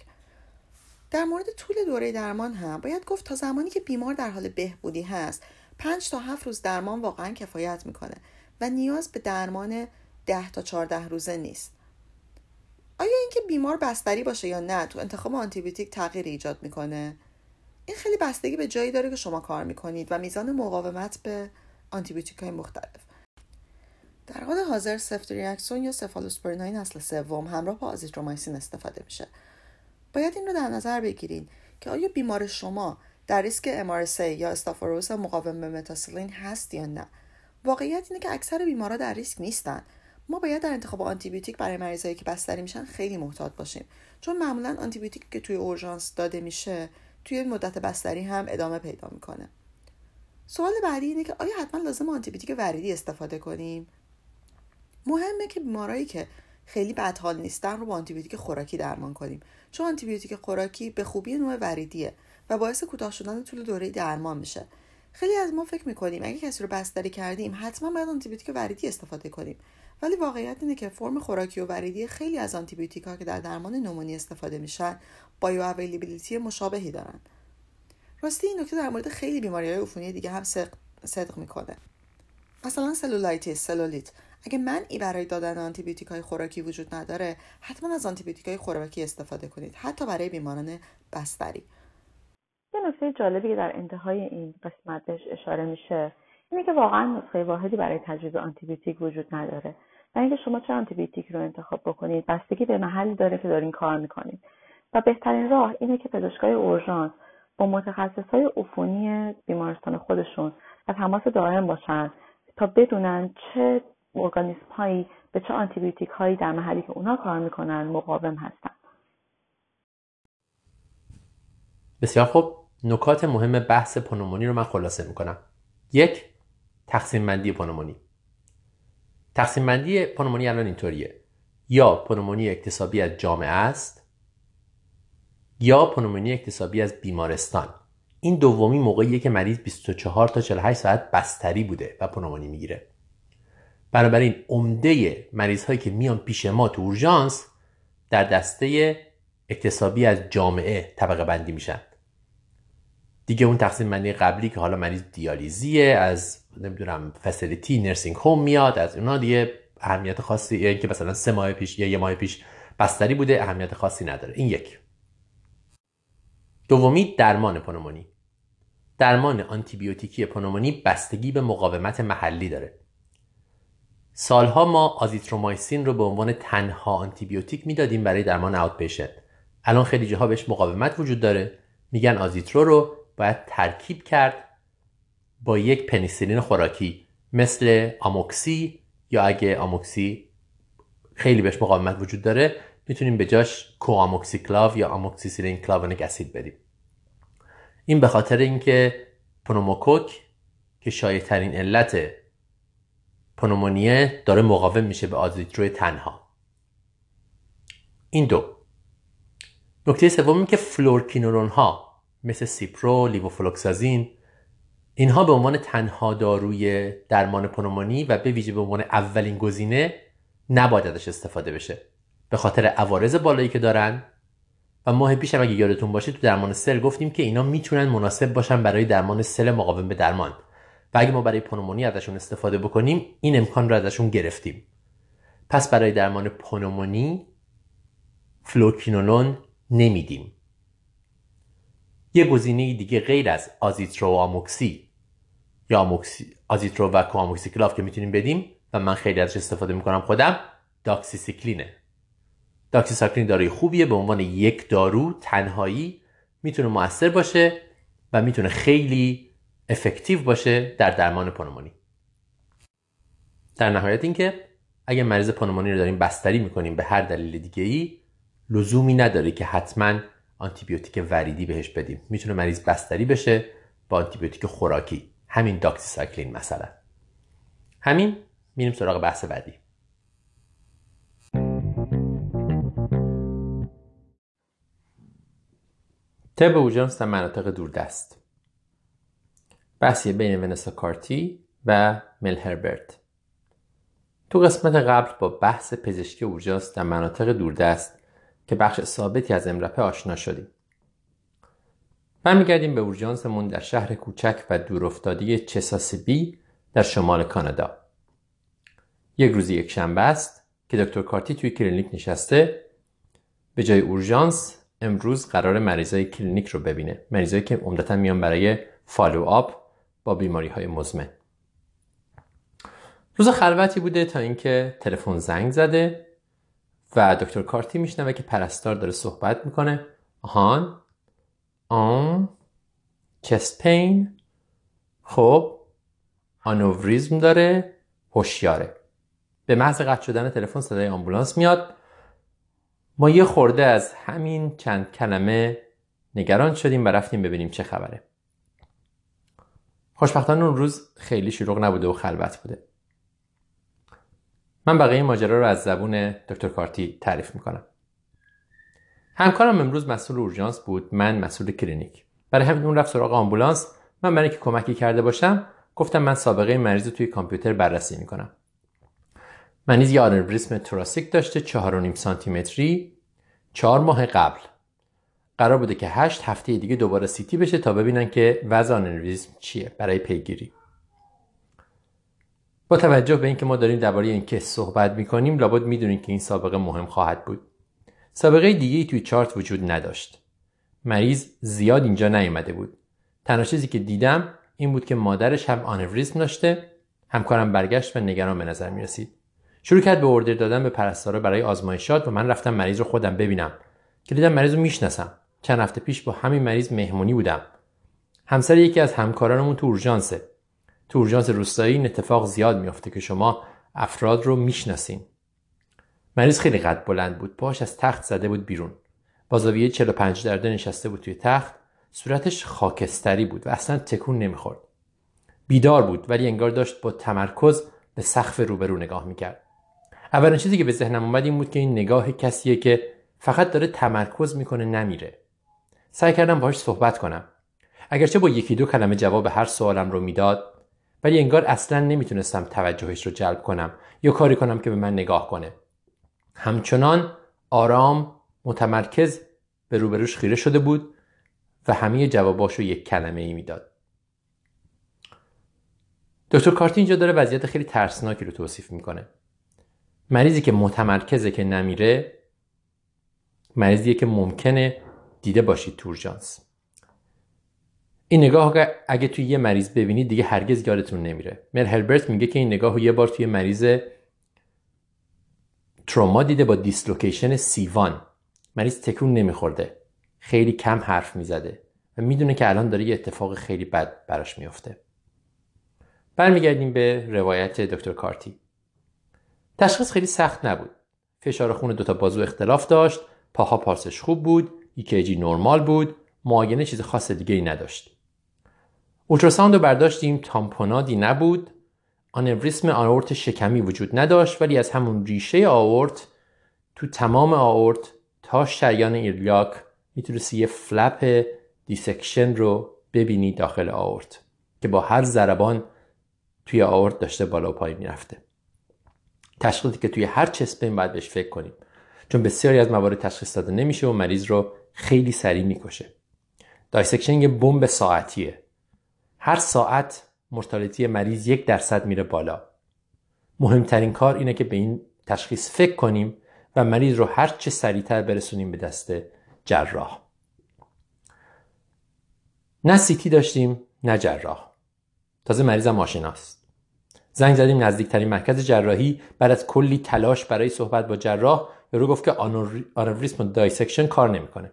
در مورد طول دوره درمان هم باید گفت تا زمانی که بیمار در حال بهبودی هست 5 تا 7 روز درمان واقعا کفایت می‌کنه و نیاز به درمان 10 تا 14 روزه نیست. آیا اینکه بیمار بستری باشه یا نه تو انتخاب آنتیبیوتیک تغییر ایجاد می‌کنه؟ این خیلی بستگی به جایی داره که شما کار می‌کنید و میزان مقاومت به آنتیبیوتیک های مختلف. در حال حاضر سفتریاکسون یا سفالوسپورین های نسل سوم همراه با آزیترومایسین استفاده میشه. باید این رو در نظر بگیرید که آیا بیمار شما در ریسک MRSA یا استاف اورئوس مقاوم به متی‌سیلین هست یا نه. واقعیت اینه که اکثر بیمارا در ریسک نیستن. ما باید در انتخاب آنتیبیوتیک برای مریضایی که بستری میشن خیلی محتاط باشیم. چون معمولا آنتیبیوتیک که توی اورژانس داده میشه توی مدت بستری هم ادامه پیدا می‌کنه. سوال بعدی اینه که آیا حتما لازم آنتیبیوتیک وریدی استفاده کنیم؟ مهمه که بیمارایی که خیلی بدحال نیستن رو با آنتیبیوتیک خوراکی درمان کنیم. چون آنتیبیوتیک خوراکی به خوبی نوع وریدیه و باعث کوتاه شدن طول دوره درمان میشه. خیلی از ما فکر می‌کنیم اگه کسی رو بستری کردیم حتما باید آنتیبیوتیک وریدی استفاده کنیم. ولی واقعیت اینه که فرم خوراکی و وریدی خیلی از آنتیبیوتیک ها که در درمان پنومونی استفاده میشن bioavailability مشابهی دارن. راستی این نکته در مورد خیلی بیماری های عفونی دیگه هم صدق می‌کنه. مثلا cellulitis سلولیت. اگه منعی برای دادن آنتیبیوتیک های خوراکی وجود نداره حتما از آنتیبیوتیک های خوراکی استفاده کنید حتی برای بیماران بستری. یه نکته جالبی که در انتهای این قسمت اشاره میشه اینه که واقعا نسخه واحدی برای تجویز آنتیبیوتیک وجود نداره. و اینکه شما چه آنتیبیوتیک رو انتخاب بکنید بستگی به محلی داره که دارین کار می‌کنید. و بهترین راه اینه که پزشکای اورژانس با متخصص های عفونی بیمارستان خودشون و تماس دائم باشن تا بدونن چه ارگانیسم هایی به چه آنتیبیوتیک هایی در محلی که اونا کار می‌کنن مقاوم هستن. بسیار خوب. نکات مهم بحث پنومونی رو من خلاصه می‌کنم. یک تقسیم بندی پنومونی. تقسیم بندی پنومونی الان اینطوریه. یا پنومونی اکتسابی از جامعه است یا پنومونی اکتسابی از بیمارستان. این دومی موقعیه که مریض 24 تا 48 ساعت بستری بوده و پنومونی می‌گیره. بنابراین عمده مریض هایی که میان پیش ما تو اورژانس در دسته اکتسابی از جامعه طبقه بندی میشن. دیگه اون تقسیم بندی قبلی که حالا مریض دیالیزیه از نمی‌دونم فسیلیتی نرسینگ هوم میاد از اونا دیگه اهمیت خاصی یعنی که مثلا سه ماه پیش یا یه ماه پیش بستری بوده اهمیت خاصی نداره. این یک. دومی درمان پنومونی. درمان آنتیبیوتیکی پنومونی بستگی به مقاومت محلی داره. سالها ما آزیترومایسین رو به عنوان تنها آنتیبیوتیک می‌دادیم برای درمان outpatient. الان خیلی جاها بهش مقاومت وجود داره. میگن آزیترو رو باید ترکیب کرد با یک پنیسیلین خوراکی مثل آموکسی یا اگه آموکسی خیلی بهش مقاومت وجود داره می‌تونیم به جاش کو کلاو یا آموکسیسیلین کلاوولانیک اسید بدیم. این به خاطر اینکه پنوموکوک که شایع ترین علت پنومونیه داره مقاوم میشه به آزیترو تنها. این دو. نکته سوم که فلوروکینولون ها مثل سیپرو، لووفلوکساسین اینها به عنوان تنها داروی درمان پنومونی و به ویژه به عنوان اولین گزینه نباید ازش استفاده بشه. به خاطر عوارض بالایی که دارن. و ماه پیش هم اگه یادتون باشه تو درمان سل گفتیم که اینا می‌تونن مناسب باشن برای درمان سل مقاوم به درمان. و اگه ما برای پنومونی ازشون استفاده بکنیم این امکان رو ازشون گرفتیم. پس برای درمان پنومونی فلوروکینولون نمیدیم. یه گزینه دیگه غیر از آزیترو و آموکسی یا آموکسی آزیترو و کلاو که می‌تونیم بدیم و من خیلی ازش استفاده می‌کنم خودم داکسیسیکلینه. داکسیسیکلین داروی خوبیه به عنوان یک دارو تنهایی می‌تونه موثر باشه و می‌تونه خیلی effective باشه در درمان پنومونی. در نهایت اینکه اگه مریض پنومونی رو داریم بستری می‌کنیم به هر دلیل دیگه ای لزومی نداره که حتما آنتیبیوتیک وریدی بهش بدیم. می‌تونه مریض بستری بشه با آنتیبیوتیک خوراکی. همین داکسیساکلین مثلا. همین میریم سراغ بحث بعدی. تب اوجانس در مناطق دوردست. بحثی بین ونسا کارتی و مل هربرت. تو قسمت قبل با بحث پزشکی اورژانس در مناطق دوردست که بخش ثابتی از EM:RAP ه آشنا شدیم. برمیگردیم به اورژانسمون در شهر کوچک و دورافتاده چیساسیبی در شمال کانادا. یک روز یک شنبه است که دکتر کارتی توی کلینیک نشسته. به جای اورژانس امروز قرار مریضای کلینیک رو ببینه. مریضایی که عمدتا میان برای فالو آپ با بیماری های مزمن. روز خلوتی بوده تا اینکه تلفن زنگ زده. و دکتر کارتی میشنوه که پرستار داره صحبت می‌کنه. آهان. آن چست پین. خب. آنوریزم داره. هوشیاره. به محض قطع شدن تلفن صدای آمبولانس میاد. ما یه خورده از همین چند کلمه نگران شدیم و رفتیم ببینیم چه خبره. خوشبختانه اون روز خیلی شلوغ نبوده و خلوت بوده. من بقیه ماجرا رو از زبون دکتر کارتی تعریف می‌کنم. همکارم امروز مسئول اورژانس بود من مسئول کلینیک. برای همین اون رفت سراغ آمبولانس. من برای که کمکی کرده باشم گفتم من سابقه مریض رو توی کامپیوتر بررسی می‌کنم. مریض یه آنوریسم thoracic داشته 4.5 سانتی متری چهار ماه قبل. قرار بوده که هشت هفته دیگه دوباره سیتی بشه تا ببینن که وضع آنوریسم چیه برای پیگیری. با توجه به اینکه ما داریم درباره این کیس صحبت می‌کنیم لابد می‌دونیم که این سابقه مهم خواهد بود. سابقه دیگه ای توی چارت وجود نداشت. مریض زیاد اینجا نیومده بود. تنها چیزی که دیدم این بود که مادرش هم آنوریسم داشته همکارم برگشت و نگران به نظر می رسید شروع کرد به اوردر دادن به پرستارا برای آزمایشات و من رفتم مریض رو خودم ببینم. که دیدم مریض رو می‌شناسم. چند هفته پیش با همین مریض مهمونی بودم. همسر یکی از همکارانمون تو اورژانسه. تو اورژانس روستایی این اتفاق زیاد میافته که شما افراد رو می‌شناسین. مریض خیلی قد بلند بود پاش از تخت زده بود بیرون. با زاویه 45 درجه نشسته بود توی تخت صورتش خاکستری بود و اصلا تکون نمی‌خورد. بیدار بود ولی انگار داشت با تمرکز به سقف روبرو نگاه می‌کرد. اولین چیزی که به ذهنم اومد این بود که این نگاه کسیه که فقط داره تمرکز می‌کنه نمیره. سعی کردم باهاش صحبت کنم. اگرچه با یکی دو کلمه جواب هر سوالم رو می‌داد ولی انگار اصلا نمی‌تونستم توجهش رو جلب کنم یا کاری کنم که به من نگاه کنه. همچنان آرام متمرکز به روبروش خیره شده بود و همه جواباش رو یک کلمه ای می‌داد. دکتر کارتی اینجا داره وضعیت خیلی ترسناکی رو توصیف می‌کنه. مریضی که متمرکزه که نمیره مریضیه که ممکنه دیده باشید تورجانس این نگاه اگه توی یه مریض ببینید دیگه هرگز یادتون نمیره. مر هربرت میگه که این نگاه رو یه بار توی مریض تروما دیده با دیسلوکیشن سیوان. مریض تکون نمیخورده. خیلی کم حرف می‌زده و می‌دونه که الان داره یه اتفاق خیلی بد براش میفته. برمیگردیم به روایت دکتر کارتی. تشخیص خیلی سخت نبود. فشار خون دوتا بازو اختلاف داشت. پاها پالسش خوب بود. EKG نرمال بود. معاینه چیز خاص دیگه ای نداشت. ultrasound رو برداشتیم تامپونادی نبود. آنوریسم آورت شکمی وجود نداشت ولی از همون ریشه آورت تو تمام آورت تا شریان ایلیاک می‌تونستی یه flap dissection رو ببینی داخل آورت که با هر ضربان توی آورت داشته بالا و پایین می‌رفته. تشخیصی که توی هر chest pain باید بهش فکر کنیم. چون بسیاری از موارد تشخیص داده نمیشه و مریض رو خیلی سریع می‌کشه. dissection یه بمب ساعتیه. هر ساعت mortality مریض یک درصد میره بالا. مهمترین کار اینه که به این تشخیص فکر کنیم و مریض رو هر چه سریعتر برسونیم به دست جراح. نه CT داشتیم نه جراح. تازه مریضم ماشیناست زنگ زدیم نزدیکترین مرکز جراحی. بعد از کلی تلاش برای صحبت با جراح یارو گفت که آنوریسم dissection کار نمی‌کنه.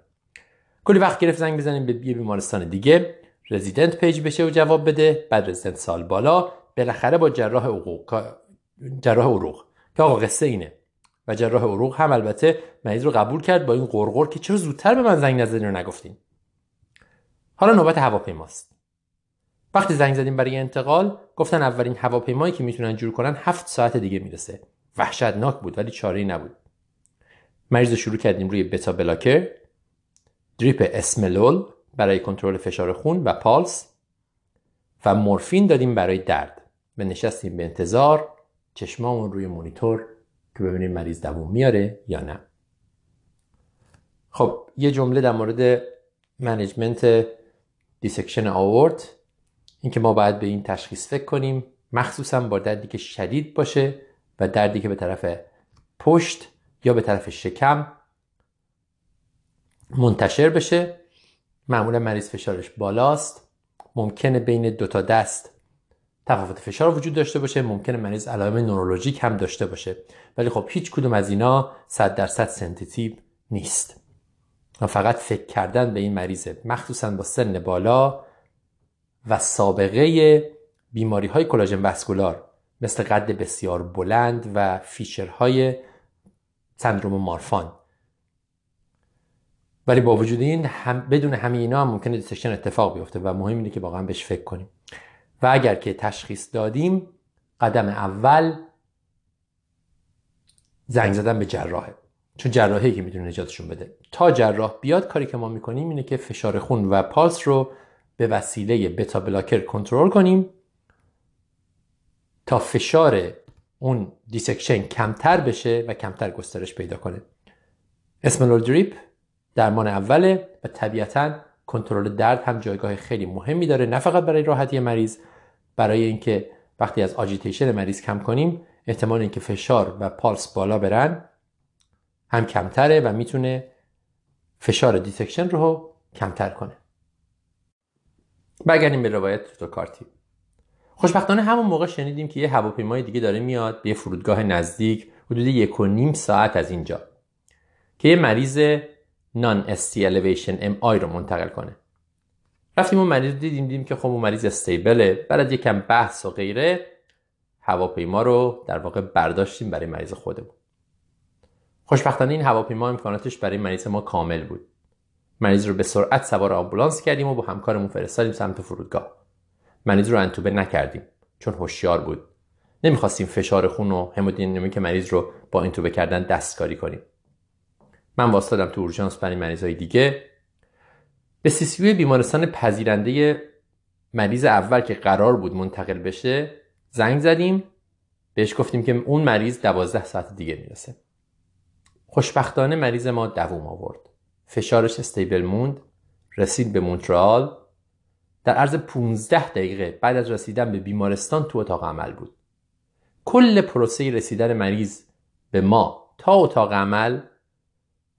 کلی وقت گرفت زنگ بزنیم به بیمارستان دیگه. رزیدنت page بشه و جواب بده. بعد رزیدنت سال بالا بالاخره با جراح عروق جراح عروق. که آقا قصه اینه. و جراح عروق هم البته مریض رو قبول کرد با این قرقر که چرا زودتر به من زنگ نزدین رو نگفتین. حالا نوبت هواپیماست. وقتی زنگ زدیم برای انتقال گفتن اولین هواپیمایی که می‌تونن جور کنن هفت ساعت دیگه می‌رسه. وحشتناک بود ولی چاره نبود. مریض شروع کردیم روی بتا بلاکر. دریپ اسملول. برای کنترل فشار خون و پالس و مورفین دادیم برای درد. و نشستیم به انتظار چشمامون روی مونیتور که ببینیم مریض دووم میاره یا نه. خب یه جمله در مورد management dissection آئورت اینکه ما باید به این تشخیص فکر کنیم مخصوصا با دردی که شدید باشه و دردی که به طرف پشت یا به طرف شکم منتشر بشه. معمولا مریض فشارش بالاست. ممکنه بین دو تا دست تفاوت فشار وجود داشته باشه. ممکنه مریض علائم نورولوژیک هم داشته باشه. ولی خب هیچ کدوم از اینا 100 درصد sensitive نیست. و فقط فکر کردن به این مریضه. مخصوصا با سن بالا و سابقه بیماری های collagen vascular. مثل قد بسیار بلند و feature های سندروم مارفان. ولی با وجود این هم بدون همه اینا هم ممکنه dissection اتفاق بیفته و مهم اینه که واقعا بهش فکر کنیم. و اگر که تشخیص دادیم قدم اول زنگ زدن به جراحه. چون جراحی که می‌تونه نجاتشون بده. تا جراح بیاد کاری که ما می‌کنیم اینه که فشار خون و پالس رو به وسیله beta blocker کنترل کنیم تا فشار اون dissection کمتر بشه و کمتر گسترش پیدا کنه. esmolol drip درمان اوله و طبیعتا کنترل درد هم جایگاه خیلی مهمی داره نه فقط برای راحتی مریض برای اینکه وقتی از agitation مریض کم کنیم احتمال اینکه فشار و پالس بالا برن هم کمتره و می‌تونه فشار dissection رو کمتر کنه. برگردیم به روایت دکتر کارتی خوشبختانه همون موقع شنیدیم که یه هواپیمای دیگه داره میاد به فرودگاه نزدیک حدود یک و نیم ساعت از اینجا که یه مریض نان الیویشن ام آی رو منتقل کنه. رفتیم اون مریض دیدیم دیدیم که خب اون مریض استیبله بعد یکم بحث و غیره هواپیما رو در واقع برداشتیم برای مریض خودمون. خوشبختانه این هواپیما امکاناتش برای مریض ما کامل بود. مریض رو به سرعت سوار آمبولانس کردیم و با همکارمون فرستادیم سمت فرودگاه. مریض رو انتوبه نکردیم چون هوشیار بود. نمی‌خواستیم فشار خون و همودینامیک مریض رو با انتوبه کردن دستکاری کنیم. من واسطادم تو اورژانس برای مریضای دیگه. به سیسیوی بیمارستان پذیرنده مریض اول که قرار بود منتقل بشه زنگ زدیم. بهش گفتیم که اون مریض دوازده ساعت دیگه می‌رسه. خوشبختانه مریض ما دووم آورد. فشارش stable موند رسید به مونترال. در عرض 15 دقیقه بعد از رسیدن به بیمارستان تو اتاق عمل بود. کل پروسه رسیدن مریض به ما تا اتاق عمل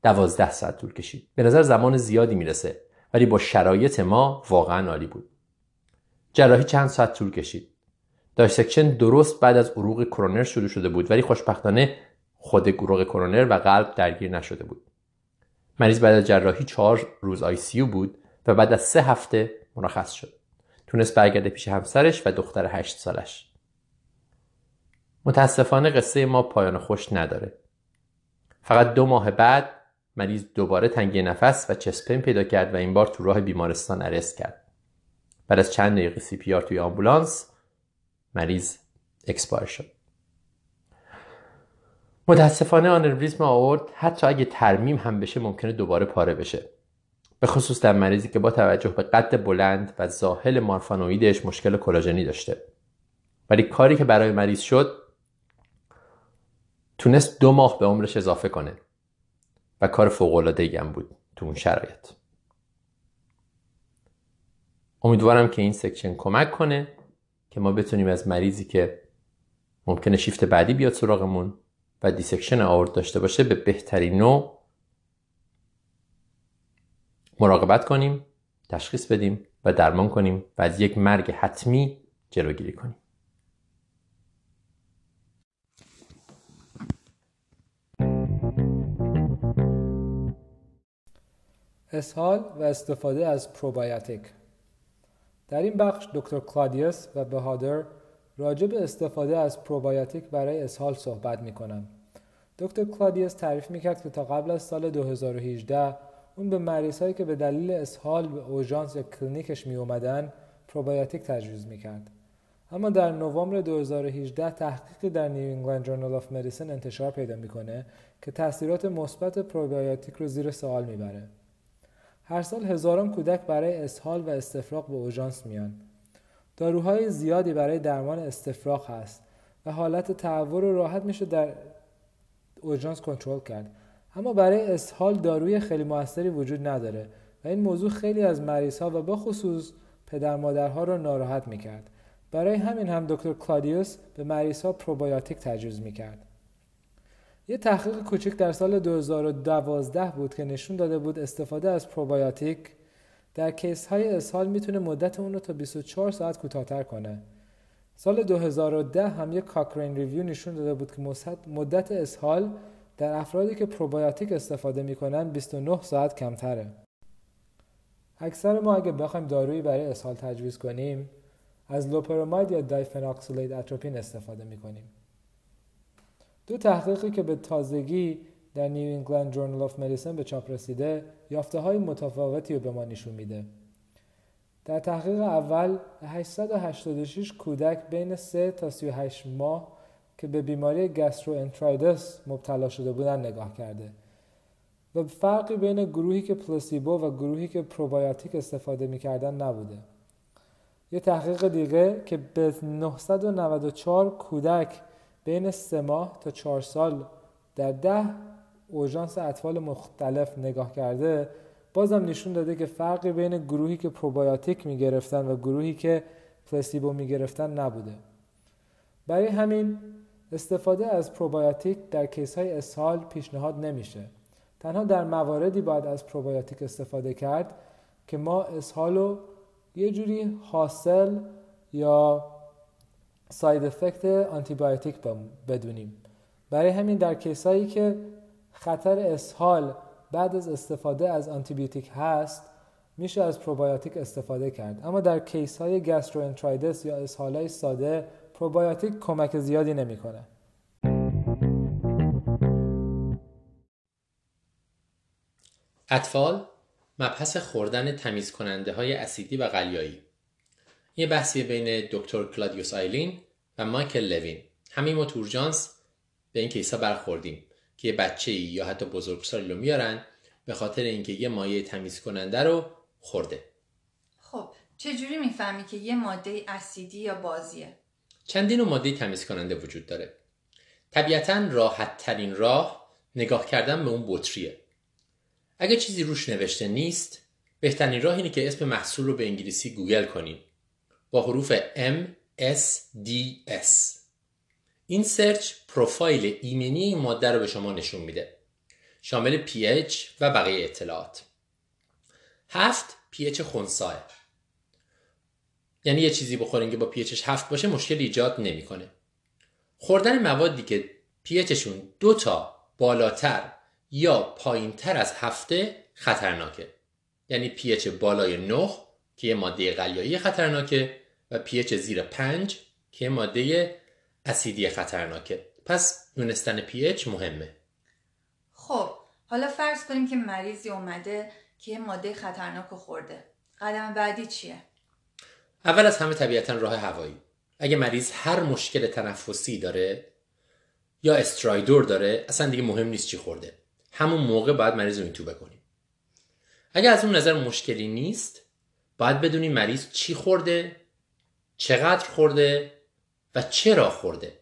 دوازده ساعت طول کشید. به نظر زمان زیادی می‌رسه ولی با شرایط ما واقعا عالی بود. جراحی چند ساعت طول کشید. dissection درست بعد از عروق کرونر شروع شده بود ولی خوشبختانه خود عروق کرونر و قلب درگیر نشده بود. مریض بعد از جراحی چهار روز ICU بود و بعد از سه هفته مرخص شد. تونست برگرده پیش همسرش و دختر هشت سالش. متاسفانه قصه ما پایان خوش نداره. فقط دو ماه بعد مریض دوباره تنگی نفس و chest pain پیدا کرد و این بار تو راه بیمارستان arrest کرد. بعد از چند دقیقه CPR توی آمبولانس مریض expire شد. متاسفانه آنوریسم آئورت حتی اگه ترمیم هم بشه ممکنه دوباره پاره بشه. به خصوص در مریضی که با توجه به قد بلند و ظاهر مارفانویدش مشکل کلاژنی داشته. ولی کاری که برای مریض شد تونست دو ماه به عمرش اضافه کنه. و کار فوق هم بود تو اون شرایط. امیدوارم که این section کمک کنه که ما بتونیم از مریضی که ممکنه شیفت بعدی بیاد سراغمون و dissection آئورت داشته باشه به بهترین نوع مراقبت کنیم تشخیص بدیم و درمان کنیم و از یک مرگ حتمی جلوگیری کنیم. اسهال و استفاده از پروبایاتیک در این بخش دکتر کلادیوس و بهادر راجع به استفاده از پروبایاتیک برای اسهال صحبت می کنند. دکتر کلادیوس تعریف می کرد که تا قبل از سال 2018 اون به مریض هایی که به دلیل اسهال به اورژانس یا کلینیکش می اومدن پروبایاتیک تجویز می کرد. اما در نوامبر 2018 تحقیقی در New England Journal of Medicine انتشار پیدا می‌کنه که تاثیرات مثبت پروبایوتیک رو زیر سوال می‌بره. هر سال هزاران کودک برای اسهال و استفراغ به اورژانس میان. داروهای زیادی برای درمان استفراغ هست و حالت تهوع رو راحت میشه در اورژانس کنترل کرد. اما برای اسهال داروی خیلی موثری وجود نداره و این موضوع خیلی از مریض ها و به خصوص پدر مادرها رو ناراحت می‌کرد. برای همین هم دکتر کلادیوس به مریض ها پروبایوتیک تجویز می‌کرد. یه تحقیق کوچک در سال 2012 بود که نشون داده بود استفاده از پروبایوتیک در case های اسهال می‌تونه مدت اون رو تا 24 ساعت کوتاهتر کنه. سال 2010 هم یک Cochrane review نشون داده بود که مدت اسهال در افرادی که پروبایوتیک استفاده می‌کنن 29 ساعت کمتره. اکثر ما اگه بخوایم دارویی برای اسهال تجویز کنیم از loperamide یا diphenoxylate atropine استفاده می‌کنیم دو تحقیقی که به تازگی در New England Journal of Medicine به چاپ رسیده یافته های متفاوتی رو به ما نشون میده. در تحقیق اول 886 کودک بین 3 تا 38 ماه که به بیماری gastroenteritis مبتلا شده بودن نگاه کرده. و فرقی بین گروهی که placebo و گروهی که پروبایوتیک استفاده می‌کردن نبوده. یه تحقیق دیگه که به 994 کودک بین 3 ماه تا 4 سال در 10 اوژانس اطفال مختلف نگاه کرده بازم نشون داده که فرقی بین گروهی که پروبایوتیک می‌گرفتن و گروهی که placebo می‌گرفتن نبوده. برای همین استفاده از پروبایوتیک در case های اسهال پیشنهاد نمیشه. تنها در مواردی باید از پروبایوتیک استفاده کرد که ما اسهال رو یه جوری حاصل یا side effect آنتیبیوتیک بدونیم. برای همین در case ایی که خطر اسهال بعد از استفاده از آنتیبیوتیک هست میشه از پروبایوتیک استفاده کرد. اما در case های یا اسهال های ساده پروبایوتیک کمک زیادی نمی‌کنه. اطفال مبحث خوردن تمیز کننده های اسیدی و قلیایی یه بحثی بین دکتر کلادیوس آیلین و مایکل لوین. همه‌ی ما تو اورژانس به این case ا برخوردیم که یه بچه یا حتی بزرگسالی رو میارن به خاطر اینکه یه مایع تمیز کننده رو خورده. خب چجوری می‌فهمی که یه ماده اسیدی یا بازیه؟ چندین و ماده تمیز کننده وجود داره. طبیعتا راحت ترین راه نگاه کردن به اون بطریه. اگه چیزی روش نوشته نیست بهترین راه اینه که اسم محصول رو به انگلیسی گوگل کنیم. با حروف M S D S. این search profile ایمنی این ماده رو به شما نشون میده. شامل pH و بقیه اطلاعات. هفت pH خونساه یعنی یه چیزی بخورین که با pHش هفت باشه مشکل ایجاد نمی‌کنه. خوردن موادی که pHشون دو تا بالاتر یا پایینتر از هفته خطرناکه. یعنی pH بالای 9 که یه ماده قلیایی خطرناکه و pH زیر 5 که ماده اسیدی خطرناکه. پس دونستن pH مهمه. خب حالا فرض کنیم که مریضی اومده که ماده خطرناک خورده. قدم بعدی چیه؟ اول از همه طبیعتا راه هوایی. اگه مریض هر مشکل تنفسی داره یا استرایدور داره اصلا دیگه مهم نیست چی خورده. همون موقع باید مریض رو اینتوبه کنیم. اگه از اون نظر مشکلی نیست باید بدونیم مریض چی خورده چقدر خورده و چرا خورده.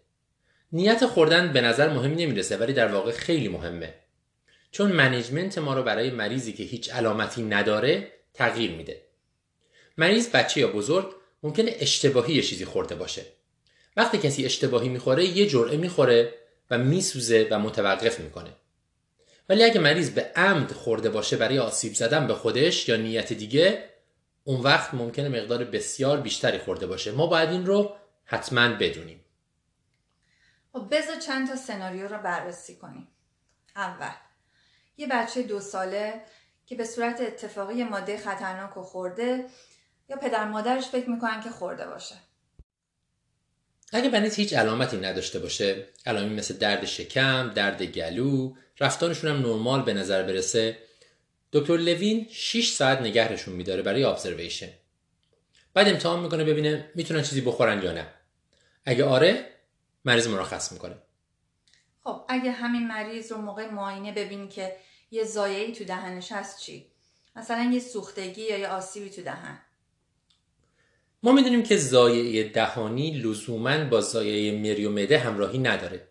نیت خوردن به نظر مهم نمی‌رسه ولی در واقع خیلی مهمه. چون منیجمنت ما رو برای مریضی که هیچ علامتی نداره تغییر میده. مریض بچه یا بزرگ ممکنه اشتباهی یه چیزی خورده باشه. وقتی کسی اشتباهی می‌خوره یه جرعه می‌خوره و میسوزه و متوقف می‌کنه. ولی اگه مریض به عمد خورده باشه برای آسیب زدن به خودش یا نیت دیگه اون وقت ممکنه مقدار بسیار بیشتری خورده باشه. ما باید این رو حتما بدونیم. خب بذار چند تا سناریو رو بررسی کنیم. اول یه بچه دو ساله که به صورت اتفاقی ماده خطرناک و خورده یا پدر مادرش فکر می‌کنن که خورده باشه؟ اگه بنیز هیچ علامتی نداشته باشه علائمی مثل درد شکم، درد گلو، رفتارشون هم نرمال به نظر برسه. دکتر لوین 6 ساعت نگهشون میداره برای ابزرویشن بعد امتحان می‌کنه ببینه می‌تونن چیزی بخورن یا نه. اگه آره مریض مرخص می‌کنه. خب اگه همین مریض رو موقع معاینه ببین که یه زایعی تو دهنش هست چی؟ مثلا یه سوختگی یا یه آسیبی تو دهن. ما می‌دونیم که زایعه دهانی لزوما با زایعه مری و معده همراهی نداره.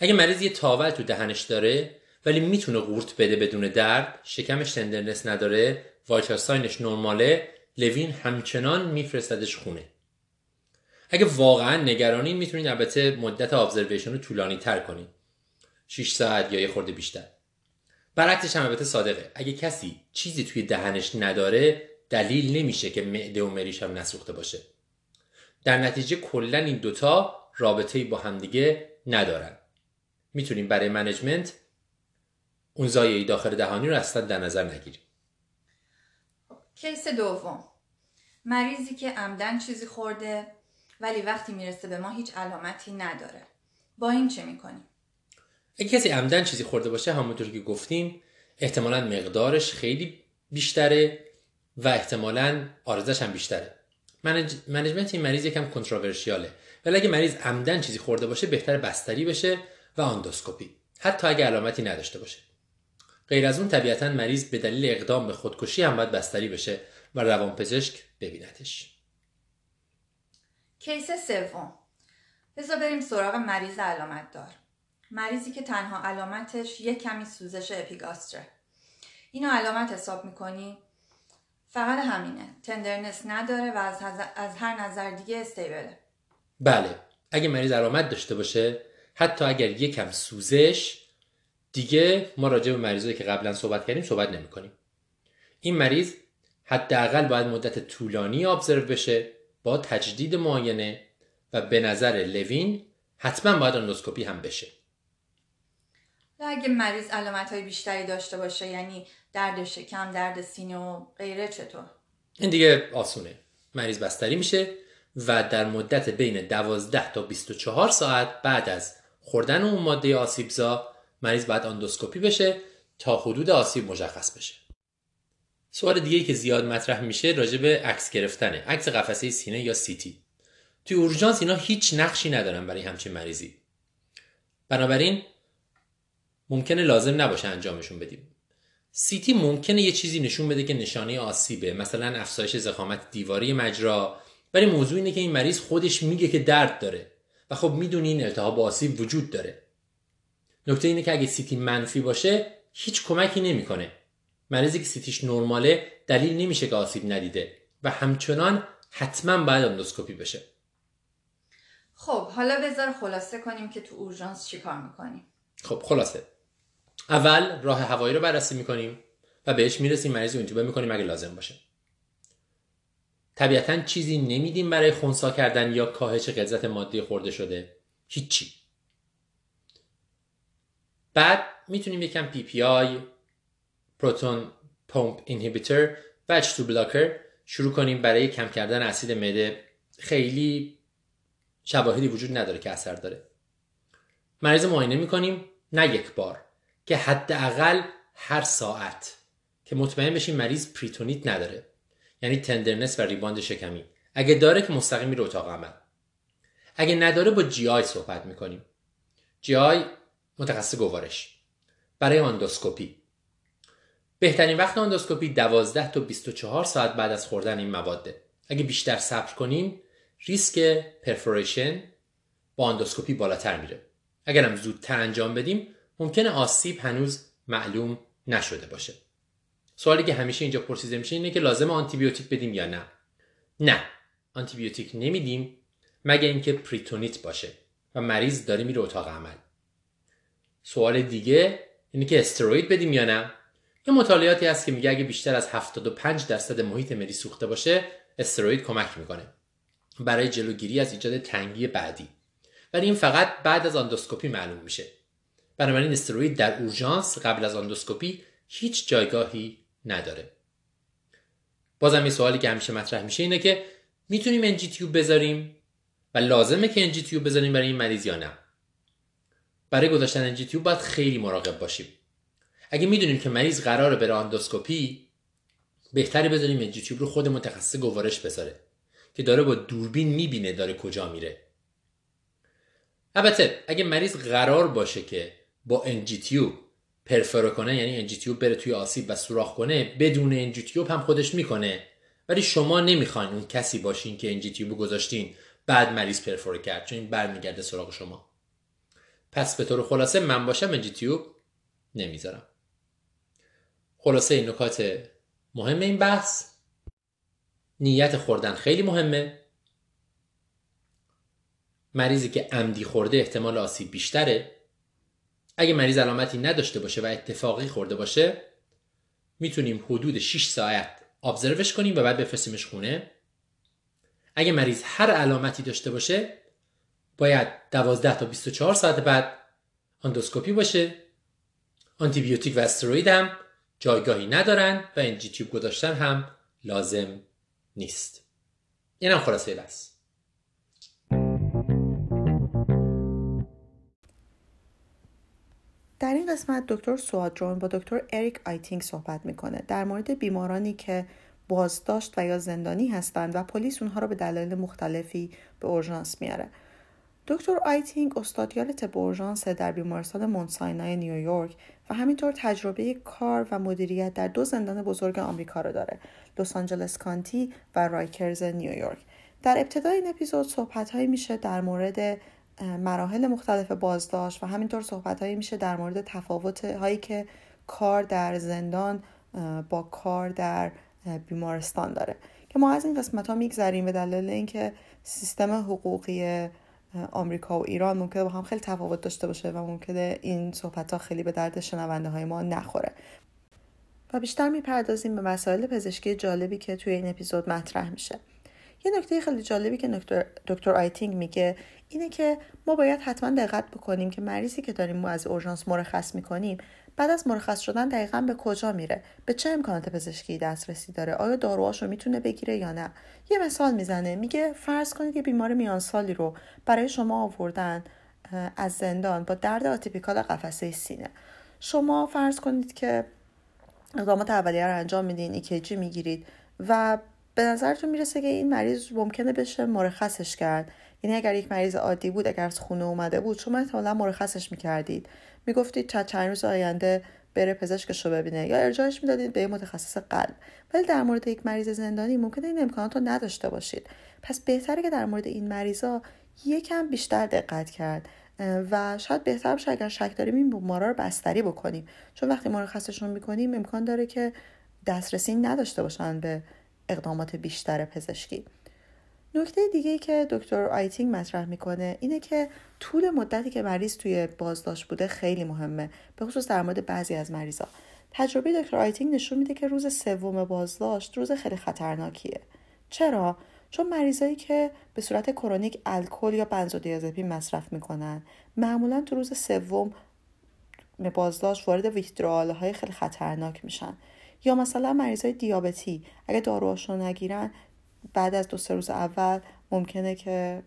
اگه مریض یه تاول تو دهنش داره ولی می‌تونه قورت بده بدون درد. شکمش تندرنس نداره. وایتال ساینش نرماله. لوین همچنان میفرستدش خونه. اگه واقعا نگرانین می‌تونید البته مدت ابزرویشن رو طولانی تر کنید. 6 ساعت یا یه خورده بیشتر. برعکسش هم البته صادقه. اگه کسی چیزی توی دهنش نداره دلیل نمیشه که معده و مریش هم نسوخته باشه. در نتیجه کلا این دوتا رابطه با همدیگه ندارن. می‌تونیم برای منیجمنت اون زایعی داخل دهانی رو اصلا در نظر نگیریم کیس دوم. مریضی که عمدن چیزی خورده ولی وقتی می‌رسه به ما هیچ علامتی نداره. با این چه می‌کنیم؟ اگه کسی عمدن چیزی خورده باشه همونطور که گفتیم احتمالا مقدارش خیلی بیشتره و احتمالا آرزش هم بیشتره. منج... منجمنت این مریض یکم کنتروورشیاله. ولی اگه مریض عمدن چیزی خورده باشه بهتر بستری بشه و آندوسکوپی حتی اگه علامتی نداشته باشه. غیر از اون طبیعتا مریض به دلیل اقدام به خودکشی هم باید بستری بشه و روانپزشک ببینتش کیس سوم. بذار بریم سراغ مریض علامت دار مریضی که تنها علامتش یک کمی سوزش اپیگاستره. اینو علامت حساب می‌کنی؟ فقط همینه. تندرنس نداره و از, از هر نظر دیگه استیبله بله. اگه مریض علامت داشته باشه حتی اگر یکم سوزش دیگه ما راجع به مریضایی که قبلا صحبت کردیم صحبت نمی کنیم. این مریض حداقل باید مدت طولانی ابزرو بشه با تجدید معاینه و به نظر لوین حتما باید اندوسکوپی هم بشه. و اگه مریض علامت های بیشتری داشته باشه یعنی درد شکم درد سینه و غیره چطور؟ این دیگه آسونه. مریض بستری میشه و در مدت بین 12 تا 24 ساعت بعد از خوردن اون ماده آسیبزا مریض باید آندوسکوپی بشه تا حدود آسیب مشخص بشه. سوال دیگه که زیاد مطرح میشه راجع به عکس گرفتنه. عکس قفسه سینه یا CT. توی اورژانس اینا هیچ نقشی ندارن برای همچین مریضی. بنابراین ممکنه لازم نباشه انجامشون بدیم. CT ممکنه یه چیزی نشون بده که نشانه آسیبه. مثلا افزایش ضخامت دیواری مجرا. ولی موضوع اینه که این مریض خودش میگه که درد داره. و خب می‌دونین التهاب آسیب وجود داره. نکته اینه که اگه CT منفی باشه هیچ کمکی نمی‌کنه. مریضی که CT ش نرماله دلیل نمیشه که آسیب ندیده و همچنان حتما باید اندوسکوپی بشه. خب حالا بذار خلاصه کنیم که تو اورژانس چیکار می‌کنیم. خب خلاصه. اول راه هوایی رو بررسی می‌کنیم و بهش می‌رسیم مریض رو انتوبه می‌کنیم اگه لازم باشه. طبیعتا چیزی نمیدیم برای خونسا کردن یا کاهش غلظت ماده‌ی خورده شده. هیچی. بعد می‌تونیم یکم PPI proton pump inhibitor و H2 blocker شروع کنیم برای کم کردن اسید معده. خیلی شواهدی وجود نداره که اثر داره. مریض معاینه می‌کنیم نه یک بار که حداقل هر ساعت که مطمئن بشیم مریض پریتونیت نداره یعنی tenderness و rebound شکمی. اگه داره که مستقیم میره اتاق عمل. اگه نداره با GI صحبت می‌کنیم. GI متخصص گوارش. برای آندوسکوپی. بهترین وقت آندوسکوپی 12 تا 24 ساعت بعد از خوردن این مواده اگه بیشتر صبر کنیم ریسک perforation با آندوسکوپی بالاتر میره. اگر هم زودتر انجام بدیم ممکنه آسیب هنوز معلوم نشده باشه. سوالی که همیشه اینجا پرسیده میشه اینه که لازم آنتیبیوتیک بدیم یا نه؟ نه. آنتیبیوتیک نمیدیم مگه اینکه پریتونیت باشه و مریض داره میره اتاق عمل. سوال دیگه اینه که استروید بدیم یا نه؟ یه مطالعاتی هست که میگه اگه بیشتر از 75 درصد محیط مری سوخته باشه استروید کمک می‌کنه. برای جلوگیری از ایجاد تنگی بعدی. ولی این فقط بعد از آندوسکوپی معلوم میشه. بنابراین استروید در اورژانس قبل از آندوسکوپی هیچ جایگاهی نداره. بازم یه سوالی که همیشه مطرح میشه اینه که می‌تونیم NG tube بذاریم و لازمه که NG tube بذاریم برای این مریض یا نه؟ برای گذاشتن NG tube باید خیلی مراقب باشیم. اگه می‌دونیم که مریض قراره بره آندوسکوپی بهتره بذاریم NG tube رو خود متخصص گوارش بذاره که داره با دوربین می‌بینه داره کجا میره. البته اگه مریض قرار باشه که با انجیتیوب پرفرو کنه یعنی انجیتیوب بره توی آسیب و سوراخ کنه بدون انجیتیوب هم خودش می‌کنه. ولی شما نمی‌خواین اون کسی باشین که انجیتیوب گذاشتین بعد مریض پرفورو کرد چون این برمیگرده سراغ شما. پس به طور خلاصه من باشم انجیتیوب نمی‌ذارم. خلاصه این نکات مهم این بحث. نیت خوردن خیلی مهمه. مریضی که عمدی خورده احتمال آسیب بیشتره. اگه مریض علامتی نداشته باشه و اتفاقی خورده باشه می‌تونیم حدود 6 ساعت ابزروش کنیم و بعد بفرستیمش خونه. اگه مریض هر علامتی داشته باشه باید 12 تا 24 ساعت بعد اندوسکوپی باشه. آنتیبیوتیک و استروید هم جایگاهی ندارن و NG tube گذاشتن هم لازم نیست. اینم خلاصه بحث. در این قسمت دکتر سوادرون با دکتر اریک آیتینگ صحبت می‌کنه. در مورد بیمارانی که بازداشت و یا زندانی هستند و پلیس اونها رو به دلایل مختلفی به اورژانس میاره. دکتر آیتینگ استادیار طب اورژانس در بیمارستان مونت ساینای نیویورک و همینطور تجربه کار و مدیریت در دو زندان بزرگ آمریکا رو داره لس آنجلس کانتی و رایکرز نیویورک. در ابتدای این اپیزود صحبت هایی میشه در مورد مراحل مختلف بازداشت و همینطور صحبت هایی میشه در مورد تفاوت هایی که کار در زندان با کار در بیمارستان داره. که ما از این قسمت ها میگذریم به دلیل اینکه سیستم حقوقی آمریکا و ایران ممکنه با هم خیلی تفاوت داشته باشه و ممکنه این صحبت ها خیلی به درد شنونده های ما نخوره. و بیشتر می‌پردازیم به مسائل پزشکی جالبی که توی این اپیزود مطرح میشه. یه نکته خیلی جالبی که دکتر دکتر آیتینگ میگه اینه که ما باید حتما دقت بکنیم که مریضی که داریم ما از اورژانس مرخص می‌کنیم بعد از مرخص شدن دقیقا به کجا میره؟ به چه امکانات پزشکی دسترسی داره؟ آیا داروهاش رو می‌تونه بگیره یا نه؟ یه مثال می‌زنه. میگه فرض کنید یه بیمار میان سالی رو برای شما آوردن از زندان با درد atypical قفسه سینه. شما فرض کنید که اقدامات اولیه رو انجام میدین ECG می‌گیرید و به نظرتون می‌رسه که این مریض ممکنه بشه مرخصش کرد. یعنی اگر یک مریض عادی بود اگر از خونه اومده بود شما احتمالا مرخصش می‌کردید. می‌گفتید تا چند روز آینده بره پزشکش رو ببینه یا ارجاعش می‌دادید به متخصص قلب. ولی در مورد یک مریض زندانی ممکنه این امکانات رو نداشته باشید. پس بهتره که در مورد این مریضا یکم بیشتر دقت کرد و شاید بهتر باشه اگر شک داریم این بیمارا رو بستری بکنیم. چون وقتی مرخصشون می‌کنیم امکان داره که دسترسی نداشته باشن به اقدامات بیشتر پزشکی. نکته دیگه که دکتر آیتینگ مطرح می‌کنه اینه که طول مدتی که مریض توی بازداشت بوده خیلی مهمه به خصوص در مورد بعضی از مریضا. تجربه دکتر آیتینگ نشون میده که روز سوم بازداشت روز خیلی خطرناکیه. چرا؟ چون مریضایی که به صورت chronic الکل یا بنزودیازپین مصرف می‌کنن معمولا تو روز سوم بازداشت وارد withdrawal های خیلی خطرناک میشن. یا مثلا مریضای دیابتی اگه داروهاشون نگیرن بعد از دو سه روز اول ممکنه که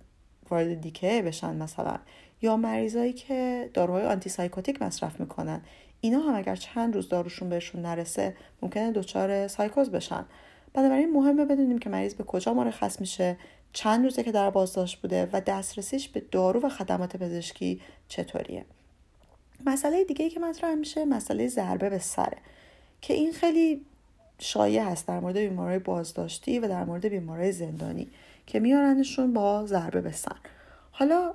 وارد DKA بشن مثلا. یا مریضایی که داروهای آنتی سایکوتیک مصرف می‌کنن. اینا هم اگر چند روز داروشون بهشون نرسه ممکنه دچار سایکوز بشن. بنابراین مهمه بدونیم که مریض به کجا مرخص میشه چند روزه که در بازداشت بوده و دسترسیش به دارو و خدمات پزشکی چطوریه. مسئله دیگه ای که مطرح میشه مسئله ضربه به سره که این خیلی شایع هست در مورد بیماری بازداشتی و در مورد بیماری زندانی که میارنشون با ضربه به سر حالا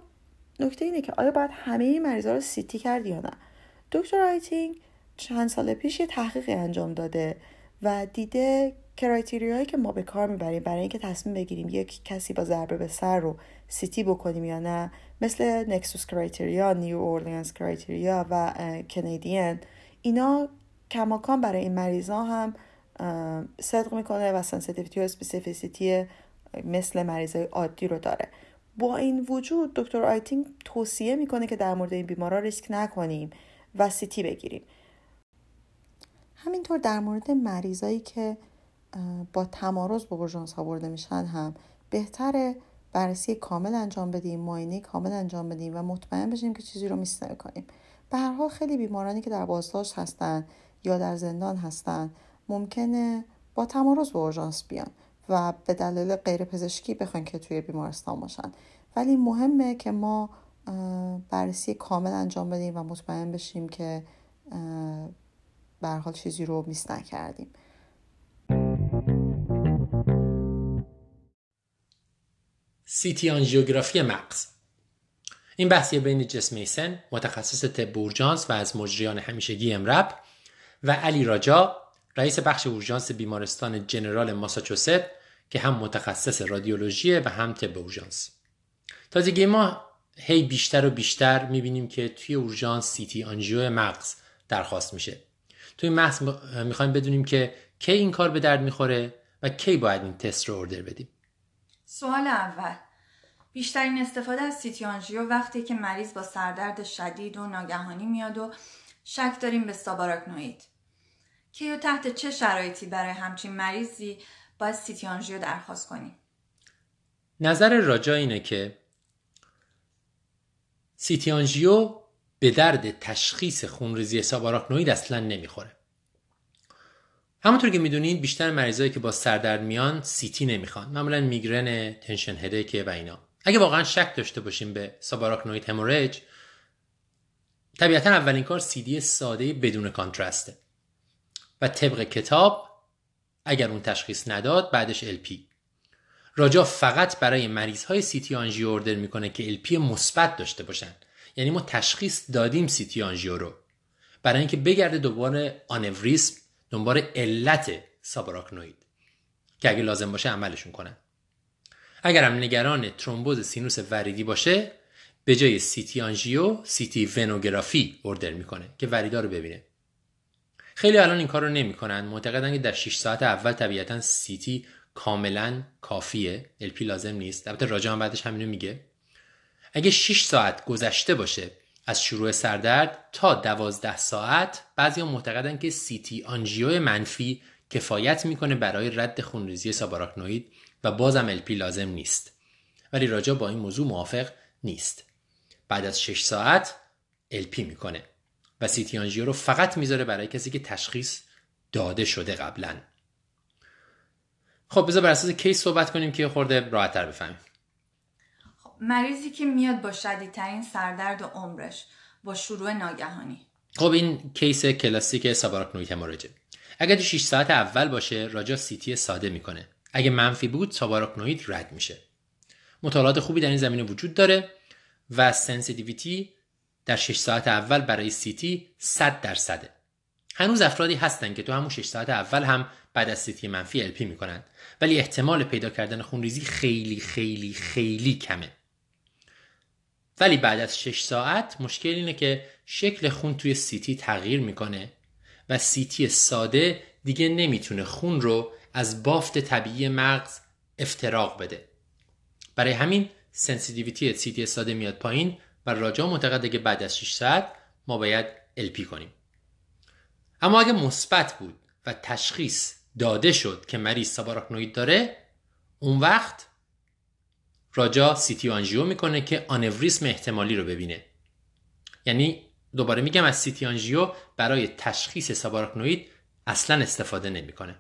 نکته اینه که آیا باید همه این مریضا رو CT کرد یا نه؟ دکتر رایتینگ چند سال پیش یه تحقیقی انجام داده و دیده criteria یی که ما به کار می‌بریم برای اینکه تصمیم بگیریم یک کسی با ضربه به سر رو CT بکنیم یا نه مثل NEXUS criteria، New Orleans criteria و Canadian اینا کماکان برای این مریضا هم صدق می‌کنه و sensitivity و specificity مثل مریضای عادی رو داره. با این وجود دکتر آیتینگ توصیه می‌کنه که در مورد این بیمارا ریسک نکنیم و CT بگیریم. همینطور در مورد مریضایی که با تمارض به اورژانس آورده میشن هم بهتره بررسی کامل انجام بدیم معاینه کامل انجام بدیم و مطمئن بشیم که چیزی رو miss کنیم به هر حال خیلی بیمارانی که در بازداشت هستن یا در زندان هستن ممکنه با تمارز به اورژانس بیان و به دلیل غیر پزشکی بخوان که توی بیمارستان باشن. ولی مهمه که ما بررسی کامل انجام بدیم و مطمئن بشیم که به حال چیزی رو میس نکردیم. سیتی آنژیوگرافی مغز. این بحثی بین جس میسن متخصص طب و از مجریان همیشگی امرب و علی راجا رئیس بخش اورژانس بیمارستان جنرال ماساچوست که هم متخصص رادیولوژی و هم طب اورژانس. تازگی ما هی بیشتر و بیشتر می‌بینیم که توی اورژانس سیتی آنژیو مغز درخواست میشه. توی محض می‌خوایم بدونیم که کی این کار به درد می‌خوره و کی باید این تست رو اردر بدیم. سوال اول. بیشترین استفاده از CT angio وقتی که مریض با سردرد شدید و ناگهانی میاد و شک داریم به subarachnoid کی و تحت چه شرایطی برای همچین مریضی باید CT angio درخواست کنیم نظر راجا اینه که CT angio به درد تشخیص خونریزی subarachnoid اصلا نمی‌خوره. همونطور که می‌دونید بیشتر مریضایی که با سردرد میان CT نمی‌خوان. معمولا میگرن tension headache و اینا. اگه واقعا شک داشته باشیم به ساباراکنوید هموریج طبیعتا اولین کار دی ساده بدون کانترسته. و طبق کتاب اگر اون تشخیص نداد بعدش LP راجا فقط برای مریض های سیتی آنژیو اوردر می‌کنه که LP مثبت داشته باشن. یعنی ما تشخیص دادیم سیتی آنژیو رو. برای اینکه بگرده دوباره آنوریسم دنبال علت ساباراکنوید که اگه لازم باشه عملشون کنن. اگر هم نگران ترومبوز سینوس وریدی باشه به جای CT angio CT venography order می‌کنه که وریدا رو ببینه. خیلی الان این کار رو نمی‌کنن. معتقدن که در 6 ساعت اول طبیعتا CT کاملا کافیه. LP لازم نیست. البته راجا هم بعدش همینو میگه. اگه 6 ساعت گذشته باشه از شروع سردرد تا 12 ساعت بعضی معتقدن که CT angio منفی کفایت می‌کنه برای رد خونریزی ساباراکنوید و بازم الپی لازم نیست. ولی راجع با این موضوع موافق نیست. بعد از 6 ساعت الپی می‌کنه. و سیتی آنژیو رو فقط می‌ذاره برای کسی که تشخیص داده شده قبلا. خب بذار بر اساس کیس صحبت کنیم که خورده راحت تر بفهمیم. خب مریضی که میاد با شدیدترین سردرد و عمرش با شروع ناگهانی. خب این case کلاسیک subarachnoid hemorrhage ه اگر تو 6 ساعت اول باشه راجا CT ساده می‌کنه. اگه منفی بود subarachnoid رد میشه. مطالعات خوبی در این زمینه وجود داره و sensitivity در 6 ساعت اول برای CT 100 درصده. هنوز افرادی هستن که تو همون 6 ساعت اول هم بعد از CT منفی LP می‌کنن. ولی احتمال پیدا کردن خونریزی خیلی خیلی خیلی کمه. ولی بعد از 6 ساعت مشکل اینه که شکل خون توی CT تغییر می‌کنه و CT ساده دیگه نمی‌تونه خون رو از بافت طبیعی مغز افتراق بده. برای همین sensitivity CT ساده میاد پایین و راجا معتقده که بعد از 6 ساعت ما باید LP کنیم. اما اگه مثبت بود و تشخیص داده شد که مریض subarachnoid داره اون وقت راجا CT angio می‌کنه که آنوریسم احتمالی رو ببینه. یعنی دوباره میگم از CT angio برای تشخیص subarachnoid اصلا استفاده نمی‌کنه.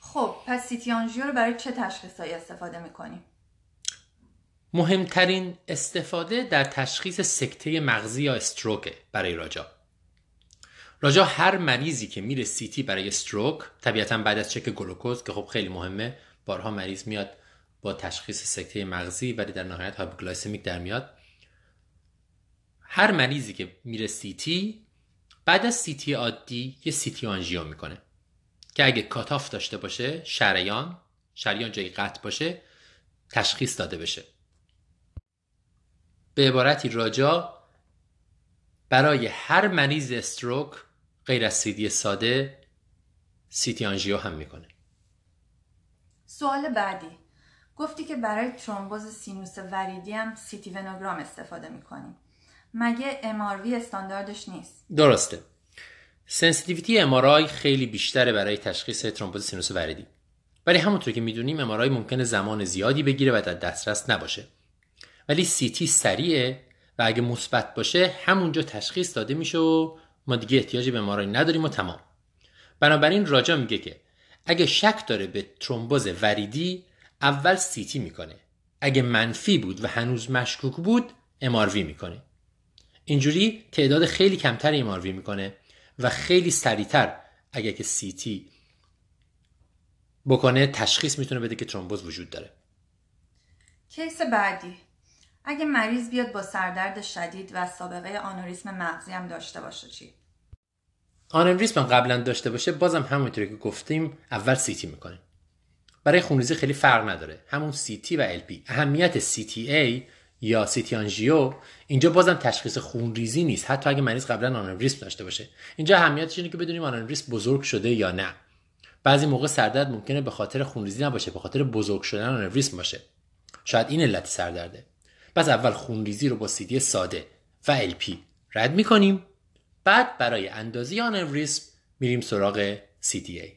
خب پس CT angio رو برای چه تشخیصایی استفاده می‌کنیم؟ مهمترین استفاده در تشخیص سکته مغزی یا stroke برای راجا. راجا هر مریضی که میره CT برای stroke طبیعتا بعد از چک گلوکوز که خب خیلی مهمه بارها مریض میاد با تشخیص سکته مغزی ولی در نهایت hypoglycemic در میاد. هر مریضی که میره CT بعد از CT عادی یه CT angio می‌کنه که اگه cutoff داشته باشه شریان شریان جایی قطع باشه تشخیص داده بشه. به عبارتی راجا برای هر مریض stroke غیر از CT ساده CT angio هم می‌کنه. سوال بعدی. گفتی که برای ترومبوز سینوس وریدی هم CT venogram استفاده می‌کنیم. مگه MRV استانداردش نیست؟ درسته. sensitivity MRI خیلی بیشتره برای تشخیص ترومبوز سینوس وریدی. ولی همونطور که می‌دونیم MRI ممکنه زمان زیادی بگیره و در دسترس نباشه. ولی CT سریعه و اگه مثبت باشه همونجا تشخیص داده میشه و ما دیگه احتیاجی به MRI نداریم و تمام. بنابراین راجا میگه که اگه شک داره به ترومبوز وریدی اول CT می‌کنه. اگه منفی بود و هنوز مشکوک بود MRV می‌کنه. اینجوری تعداد خیلی کمتر MRV می‌کنه و خیلی سریعتر اگه که CT بکنه تشخیص می‌تونه بده که ترومبوز وجود داره. case بعدی. اگه مریض بیاد با سردرد شدید و سابقه آنوریسم مغزی هم داشته باشه چی؟ آنوریسم قبلا داشته باشه بازم همونطوری که گفتیم اول CT می‌کنه برای خونریزی خیلی فرق نداره. همون CT و LP اهمیت CTA یا CT آنژیو اینجا بازم تشخیص خونریزی نیست. حتی اگه مریض قبلا آنوریسم داشته باشه. اینجا اهمیتش اینه که بدونیم آنوریسم بزرگ شده یا نه. بعضی موقع سردرد ممکنه به خاطر خونریزی نباشه به خاطر بزرگ شدن آنوریسم باشه. شاید این علت سردرده. پس اول خونریزی رو با CT ساده و LP رد می‌کنیم. بعد برای اندازی آنوریسم میریم سراغ CTA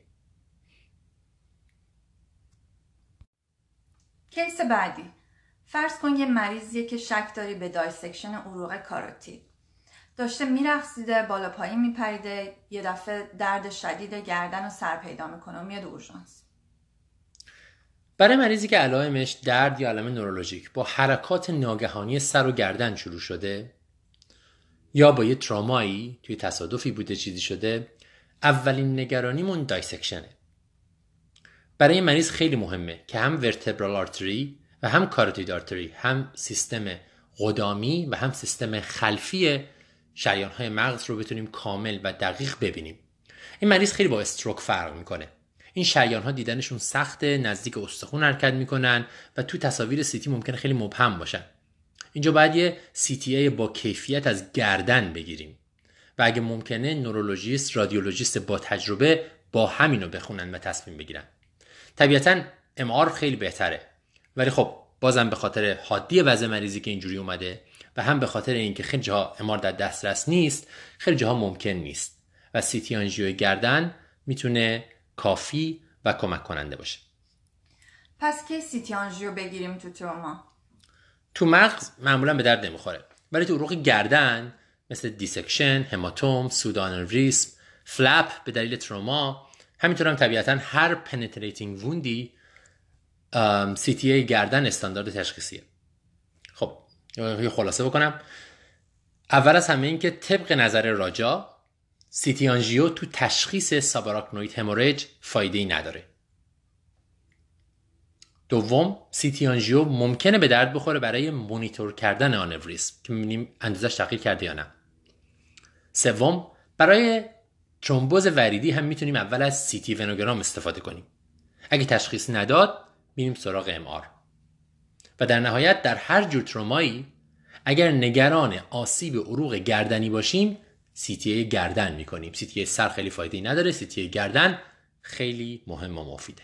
case بعدی. فرض کن یه مریضیه که شک داری به dissection عروق کاروتید داشته میرقصیده بالا پایین میپریده یه دفعه درد شدید گردن و سر پیدا می‌کنه و میاد اورژانس. برای مریضی که علائمش درد یا علائم نورولوژیک با حرکات ناگهانی سر و گردن شروع شده یا با یه ترامایی توی تصادفی بوده چیزی شده اولین نگرانیمون dissection ه. برای مریض خیلی مهمه که هم vertebral artery و هم carotid artery هم سیستم قدامی و هم سیستم خلفی شریان های مغز رو بتونیم کامل و دقیق ببینیم. این مریض خیلی با استروک فرق می‌کنه. این شریان ها دیدنشون سخته نزدیک استخون حرکت می‌کنن و تو تصاویر سیتی ممکنه خیلی مبهم باشن. اینجا باید یه CTA با کیفیت از گردن بگیریم و اگه ممکنه نورولوژیست رادیولوژیست با تجربه با همینو بخونن و تصمیم بگیرن. طبیعتا امار خیلی بهتره. ولی خب بازم به خاطر حادی وضع مریضی که اینجوری اومده و هم به خاطر اینکه خیلی جاها امار در دسترس نیست خیلی جاها ممکن نیست. و CT آنژیو گردن می‌تونه کافی و کمک کننده باشه. پس کی CT آنژیو بگیریم تو تروما؟ تو مغز معمولا به درد نمی‌خوره. ولی تو عروق گردن مثل dissection، هماتوم، pseudoaneurysm، flap به دلیل تروما همینطور هم طبیعتا هر penetrating wound ی CTA گردن استاندارد تشخیصیه. خب یه خلاصه بکنم. اول از همه این که طبق نظر راجا CT آنژیو تو تشخیص subarachnoid hemorrhage فایده ای نداره. دوم CT آنژیو ممکنه به درد بخوره برای مونیتور کردن آنوریسم که می‌بینیم اندازش تغییر کرده یا نه. سوم برای ترومبوز وریدی هم می‌تونیم اول از CT venogram استفاده کنیم. اگه تشخیص نداد میریم سراغ MR و در نهایت در هر جور ترومایی اگر نگران آسیب عروق گردنی باشیم CT گردن می‌کنیم. CT سر خیلی فایده نداره. CT گردن خیلی مهم و مفیده.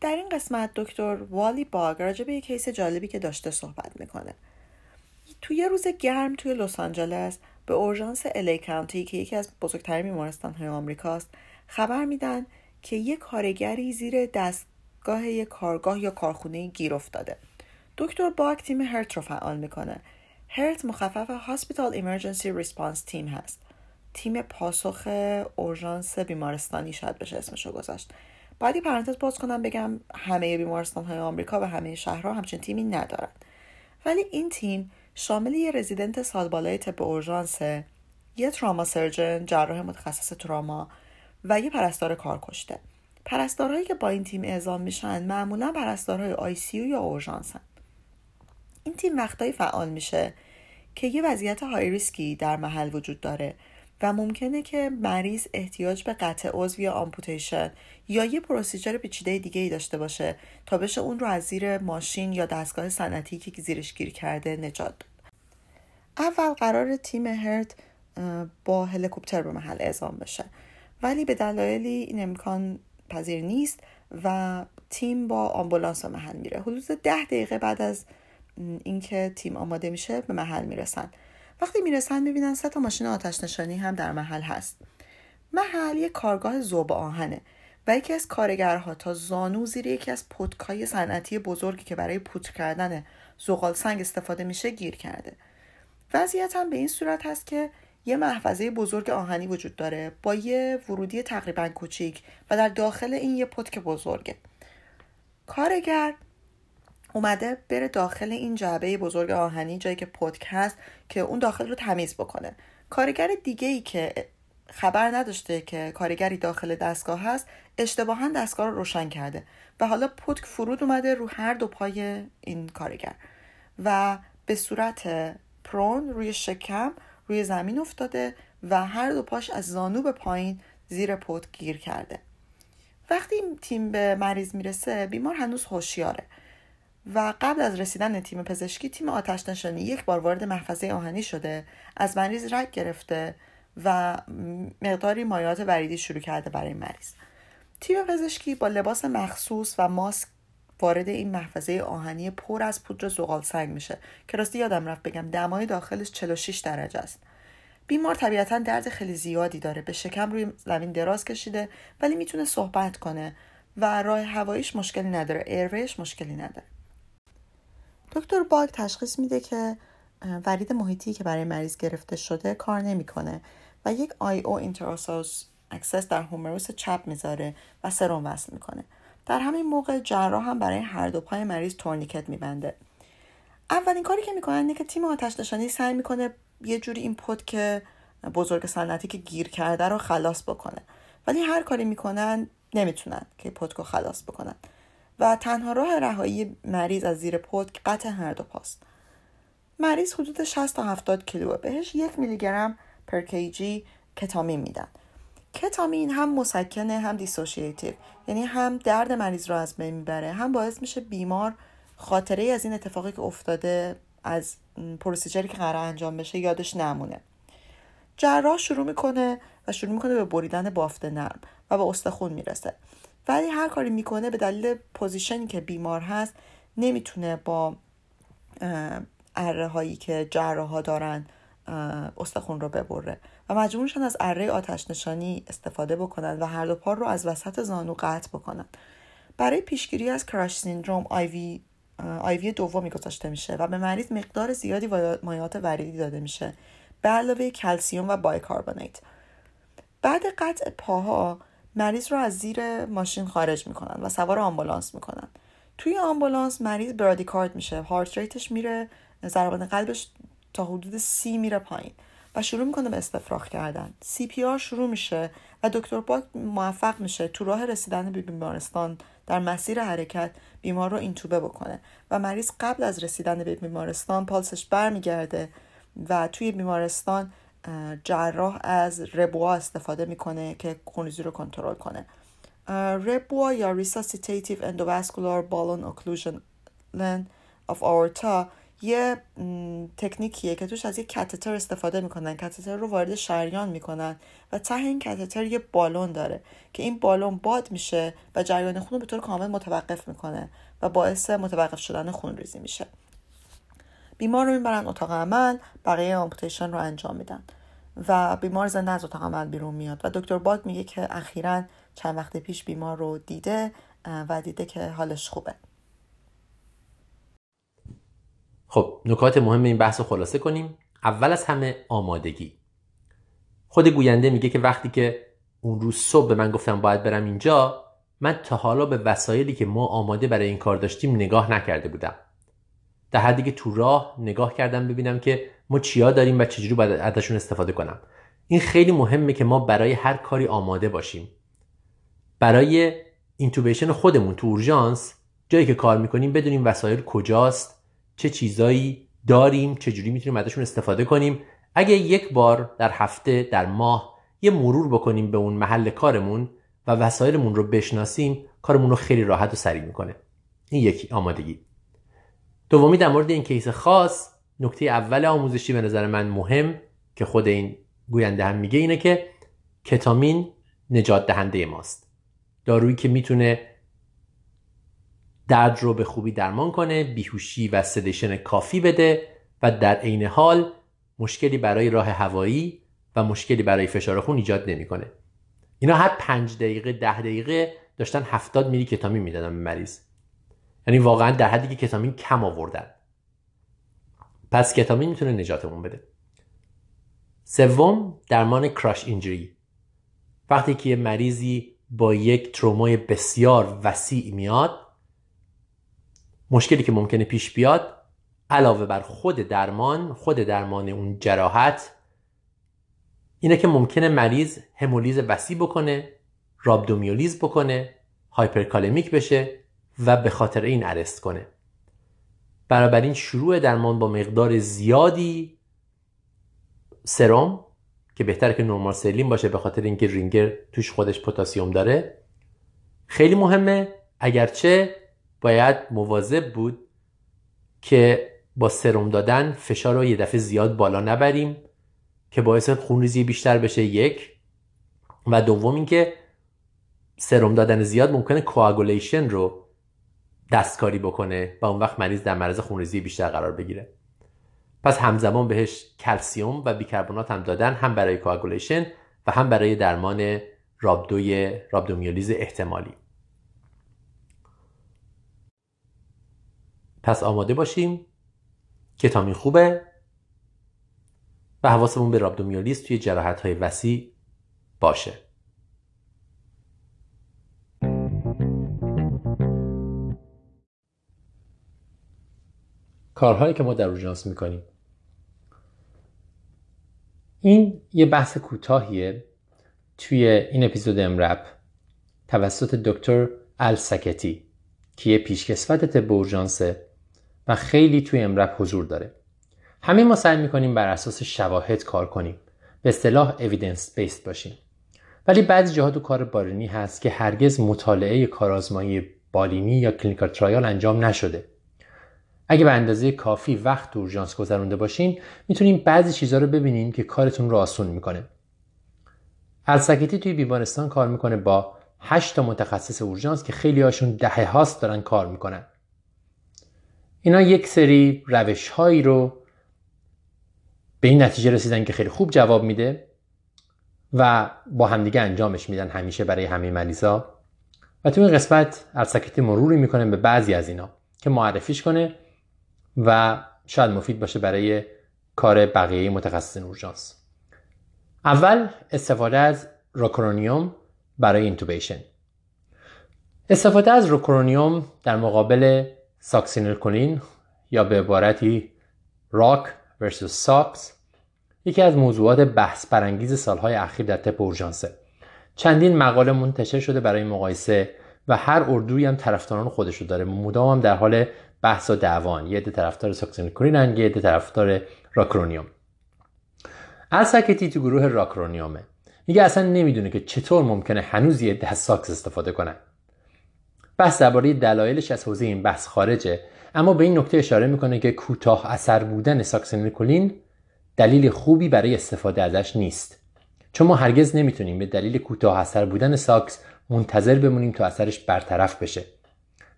در این قسمت دکتر والی باگ راجع به یک case جالبی که داشته صحبت می‌کنه. توی یه روز گرم توی لس آنجلس به اورژانس LA County که یکی از بزرگترین بیمارستان های آمریکاست خبر میدن که یه کارگری زیر دستگاه یک کارگاه یا کارخونه گیر افتاده. دکتر باگ تیم HERT رو فعال می‌کنه. HERT مخفف Hospital Emergency Response Team هست. تیم پاسخ اورژانس بیمارستانی شاید بشه اسمشو گذاشت. باید پرانتز باز کنم بگم همه بیمارستان های آمریکا و همه شهرها همچین تیمی ندارن. ولی این تیم شامل یه رزیدنت سال بالای طب اورژانس یه trauma surgeon جراح متخصص تراما و یه پرستار کارکشته. پرستارهایی که با این تیم اعزام میشن معمولا پرستارهای ICU یا اورژانسن این تیم وقتایی فعال میشه که یه وضعیت های ریسکی در محل وجود داره و ممکنه که مریض احتیاج به قطع عضو یا amputation یا یه procedure پیچیده دیگه ای داشته باشه تا بشه اون رو از زیر ماشین یا دستگاه صنعتی که زیرش گیر کرده نجات. داد اول قرار تیم هرت با هلیکوپتر به محل اعزام بشه. ولی به دلایلی این امکان پذیر نیست و تیم با آمبولانس به محل میره. حدود ده دقیقه بعد از اینکه تیم آماده میشه به محل می‌رسن. وقتی می‌رسن می‌بینن سه تا ماشین آتش نشانی هم در محل هست. محل یک کارگاه زوب آهنه و یکی از کارگرها تا زانو زیر یکی از پتکای صنعتی بزرگی که برای پودر کردن زغال سنگ استفاده میشه گیر کرده. وضعیت هم به این صورت هست که یه محفظه بزرگ آهنی وجود داره با یه ورودی تقریبا کوچیک و در داخل این یه پتک بزرگه. کارگر اومده بره داخل این جعبه بزرگ آهنی جایی که پتک که اون داخل رو تمیز بکنه. کارگر دیگه ای که خبر نداشته که کارگری داخل دستگاه هست اشتباها دستگاه رو روشن کرده و حالا پتک فرود اومده رو هر دو پای این کارگر و به صورت پرون روی شکم روی زمین افتاده و هر دو پاش از زانو به پایین زیر پتک گیر کرده. وقتی این تیم به مریض می‌رسه بیمار هنوز هوشیاره. و قبل از رسیدن تیم پزشکی تیم آتش نشانی یک بار وارد محفظه آهنی شده از مریض رگ گرفته و مقداری مایات وریدی شروع کرده برای مریض. تیم پزشکی با لباس مخصوص و ماسک وارد این محفظه آهنی پر از پودر زغال سنگ میشه که راستی یادم رفت بگم دمای داخلش 46 درجه است. بیمار طبیعتا درد خیلی زیادی داره به شکم روی زمین دراز کشیده ولی می‌تونه صحبت کنه و راه هواییش مشکلی نداره ایرویش مشکلی نداره. دکتر باگ تشخیص میده که ورید محیطی که برای مریض گرفته شده کار نمی‌کنه و یک IO intraosseous access در هومروس چپ می‌ذاره و سرم وصل می‌کنه. در همین موقع جراح هم برای هر دو پای مریض tourniquet میبنده. اولین کاری که می‌کنن اینه که تیم آتش نشانی سعی می‌کنه یه جوری این پتک بزرگ صنعتی که گیر کرده رو خلاص بکنه. ولی هر کاری می‌کنن نمی‌تونن که پتکو خلاص بکنن. و تنها راه رهایی مریض از زیر پتک قطع هر دو پاست. مریض حدود 60 تا 70 کیلوه بهش یک میلی گرم per kg کتامین میدن. کتامین هم مسکنه هم dissociative یعنی هم درد مریض رو از بین می‌بره هم باعث میشه بیمار خاطره از این اتفاقی که افتاده از procedure ی که قرار انجام بشه یادش نمونه. جراح شروع می‌کنه و شروع می‌کنه به بریدن بافت نرم و به استخون می‌رسه. ولی هر کاری می‌کنه به دلیل position ی که بیمار هست نمی‌تونه با اره هایی که جراح ها دارن استخون رو ببره. و مجبور میشن از اره آتش نشانی استفاده بکنن و هر دو پا رو از وسط زانو قطع بکنن. برای پیشگیری از crush syndrome IV IV دومی گذاشته میشه و به مریض مقدار زیادی مایعات وریدی داده میشه. به علاوه کلسیوم و bicarbonate. بعد قطع پاها مریض رو از زیر ماشین خارج می‌کنن و سوار آمبولانس می‌کنن. توی آمبولانس مریض bradycard میشه. heart rate ش میره ضربان قلبش تا حدود سی میره پایین و شروع می‌کنه به استفراغ کردن. CPR شروع میشه و دکتر باک موفق میشه تو راه رسیدن به بیمارستان در مسیر حرکت بیمار رو اینتوبه بکنه و مریض قبل از رسیدن به بیمارستان پالسش برمیگرده و توی بیمارستان جراح از REBOA استفاده می‌کنه که خونریزی رو کنترل کنه. REBOA یا resuscitative endovascular balloon occlusion of aorta یه تکنیکیه که توش از یه کتتر استفاده می‌کنن. کتتر رو وارد شریان می‌کنن و ته این کتتر یه بالون داره که این بالون باد میشه و جریان خون رو به طور کامل متوقف می‌کنه و باعث متوقف شدن خون ریزی میشه. بیمار رو می‌برن اتاق عمل بقیه آمپوتیشن رو انجام میدن. و بیمار زنده از اتاق عمل بیرون میاد. و دکتر باگ میگه که اخیرا چند وقت پیش بیمار رو دیده و دیده که حالش خوبه. خب نکات مهم این بحث رو خلاصه کنیم. اول از همه آمادگی. خود گوینده میگه که وقتی که اون روز صبح به من گفتم باید برم اینجا من تا حالا به وسایلی که ما آماده برای این کار داشتیم نگاه نکرده بودم. در حدی که تو راه نگاه کردم ببینم که ما چیا داریم و چجوری باید ازشون استفاده کنم. این خیلی مهمه که ما برای هر کاری آماده باشیم. برای اینتوبیشن خودمون تو اورژانس جایی که کار می‌کنیم بدونیم وسایل کجاست چه چیزایی داریم چجوری می‌تونیم ازشون استفاده کنیم. اگه یک بار در هفته در ماه یه مرور بکنیم به اون محل کارمون و وسایلمون رو بشناسیم کارمون رو خیلی راحت و سریع می‌کنه. این یکی آمادگی. دومی در مورد این کیس خاص نکته اول آموزشی به نظر من مهم که خود این گوینده هم میگه اینه که کتامین نجات دهنده ماست. دارویی که می‌تونه درد رو به خوبی درمان کنه بیهوشی و سدیشن کافی بده و در عین حال مشکلی برای راه هوایی و مشکلی برای فشار خون ایجاد نمی‌کنه. اینا هر پنج دقیقه ده دقیقه داشتن هفتاد میلی کتامین می‌دادن به مریض. یعنی واقعا در حدی که کتامین کم آوردن. پس کتامین می‌تونه نجاتمون بده. سوم درمان کراش اینجری. وقتی که یه مریضی با یک ترومای بسیار وسیع میاد مشکلی که ممکنه پیش بیاد علاوه بر خود درمان خود درمان اون جراحت اینه که ممکنه مریض همولیز وسیع بکنه رابدومیولیز بکنه hyperkalemic بشه و به خاطر این arrest کنه. بنابراین شروع درمان با مقدار زیادی سرم که بهتره که normal saline باشه به خاطر اینکه رینگر توش خودش پتاسیم داره خیلی مهمه. اگرچه باید مواظب بود که با سرم دادن فشار رو یه دفعه زیاد بالا نبریم که باعث خونریزی بیشتر بشه یک. و دوم اینکه سرم دادن زیاد ممکنه coagulation رو دستکاری بکنه و اون وقت مریض در معرض خونریزی بیشتر قرار بگیره. پس همزمان بهش کلسیوم و بیکربنات هم دادن هم برای coagulation و هم برای درمان رابدوی رابدومیولیز احتمالی. پس آماده باشیم کتامین خوبه و حواسمون به رابدومیولیز توی جراحت های وسیع باشه. کارهایی که ما در اورژانس می‌کنیم. این یه بحث کوتاهیه. توی این اپیزود EM:RAP توسط دکتر ال سکتی که یه پیشکسوت طب اورژانسه و خیلی توی EM:RAP حضور داره. همه ما سعی می‌کنیم بر اساس شواهد کار کنیم. به اصطلاح evidence based باشیم. ولی بعضی جاها تو کار بالینی هست که هرگز مطالعه کارآزمایی بالینی یا clinical trial انجام نشده. اگه به اندازه کافی وقت تو اورژانس گذرونده باشین می‌تونیم بعضی چیزها رو ببینیم که کارتون رو آسون می‌کنه. السکتی توی بیمارستان کار می‌کنه با 8 تا متخصص اورژانس که خیلی هاشون دهه هاست دارن کار می‌کنن. اینا یک سری روش هایی رو به این نتیجه رسیدن که خیلی خوب جواب میده و با همدیگه انجامش میدن همیشه برای همه مریضا. و تو این قسمت ال سکتی مروری می‌کنه به بعضی از اینا که معرفیش کنه و شاید مفید باشه برای کار بقیه متخصصین اورژانس. اول استفاده از روکرونیوم برای intubation استفاده از روکرونیوم در مقابل ساکسینلکولین یا به عبارتی roc versus sux یکی از موضوعات بحث برانگیز سالهای اخیر در طب اورژانسه. چندین مقاله منتشر شده برای مقایسه و هر اردویی هم طرفداران خودشو داره. مدام هم در حال بحث و دعوان. یه عده طرفدار ساکسینلکولین یه عده طرفدار راکرونیوم. ال سکتی تو گروه راکرونیومه. میگه اصلا نمی‌دونه که چطور ممکنه هنوز یه عده sux استفاده کنن. بحث درباره دلایلش از حوزه این بحث خارجه اما به این نکته اشاره می‌کنه که کوتاه اثر بودن ساکسینلکولین دلیل خوبی برای استفاده ازش نیست. چون ما هرگز نمی‌تونیم به دلیل کوتاه اثر بودن ساکس منتظر بمونیم تا اثرش برطرف بشه.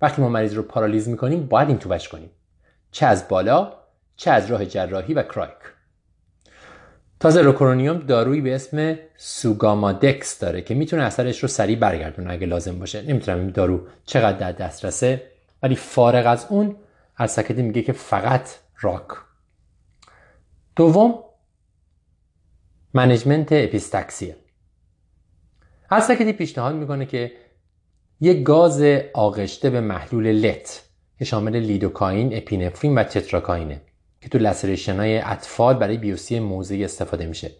وقتی ما مریض رو پارالیز می‌کنیم باید این توبش کنیم. چه از بالا چه از راه جراحی و کرایک. تازه روکرونیوم دارویی به اسم سوگامادکس داره که می‌تونه اثرش رو سریع برگردونه اگه لازم باشه. نمی‌تونم این دارو چقدر در دسترسه ولی فارغ از اون ال سکتی میگه که فقط roc. دوم management epistaxis ه ال سکتی پیشنهاد می‌کنه که یک گاز آغشته به محلول LET که شامل لیدوکاین، اپینفرین و تتراکاینه که تو laceration های اطفال برای بی‌حسی موضعی استفاده میشه.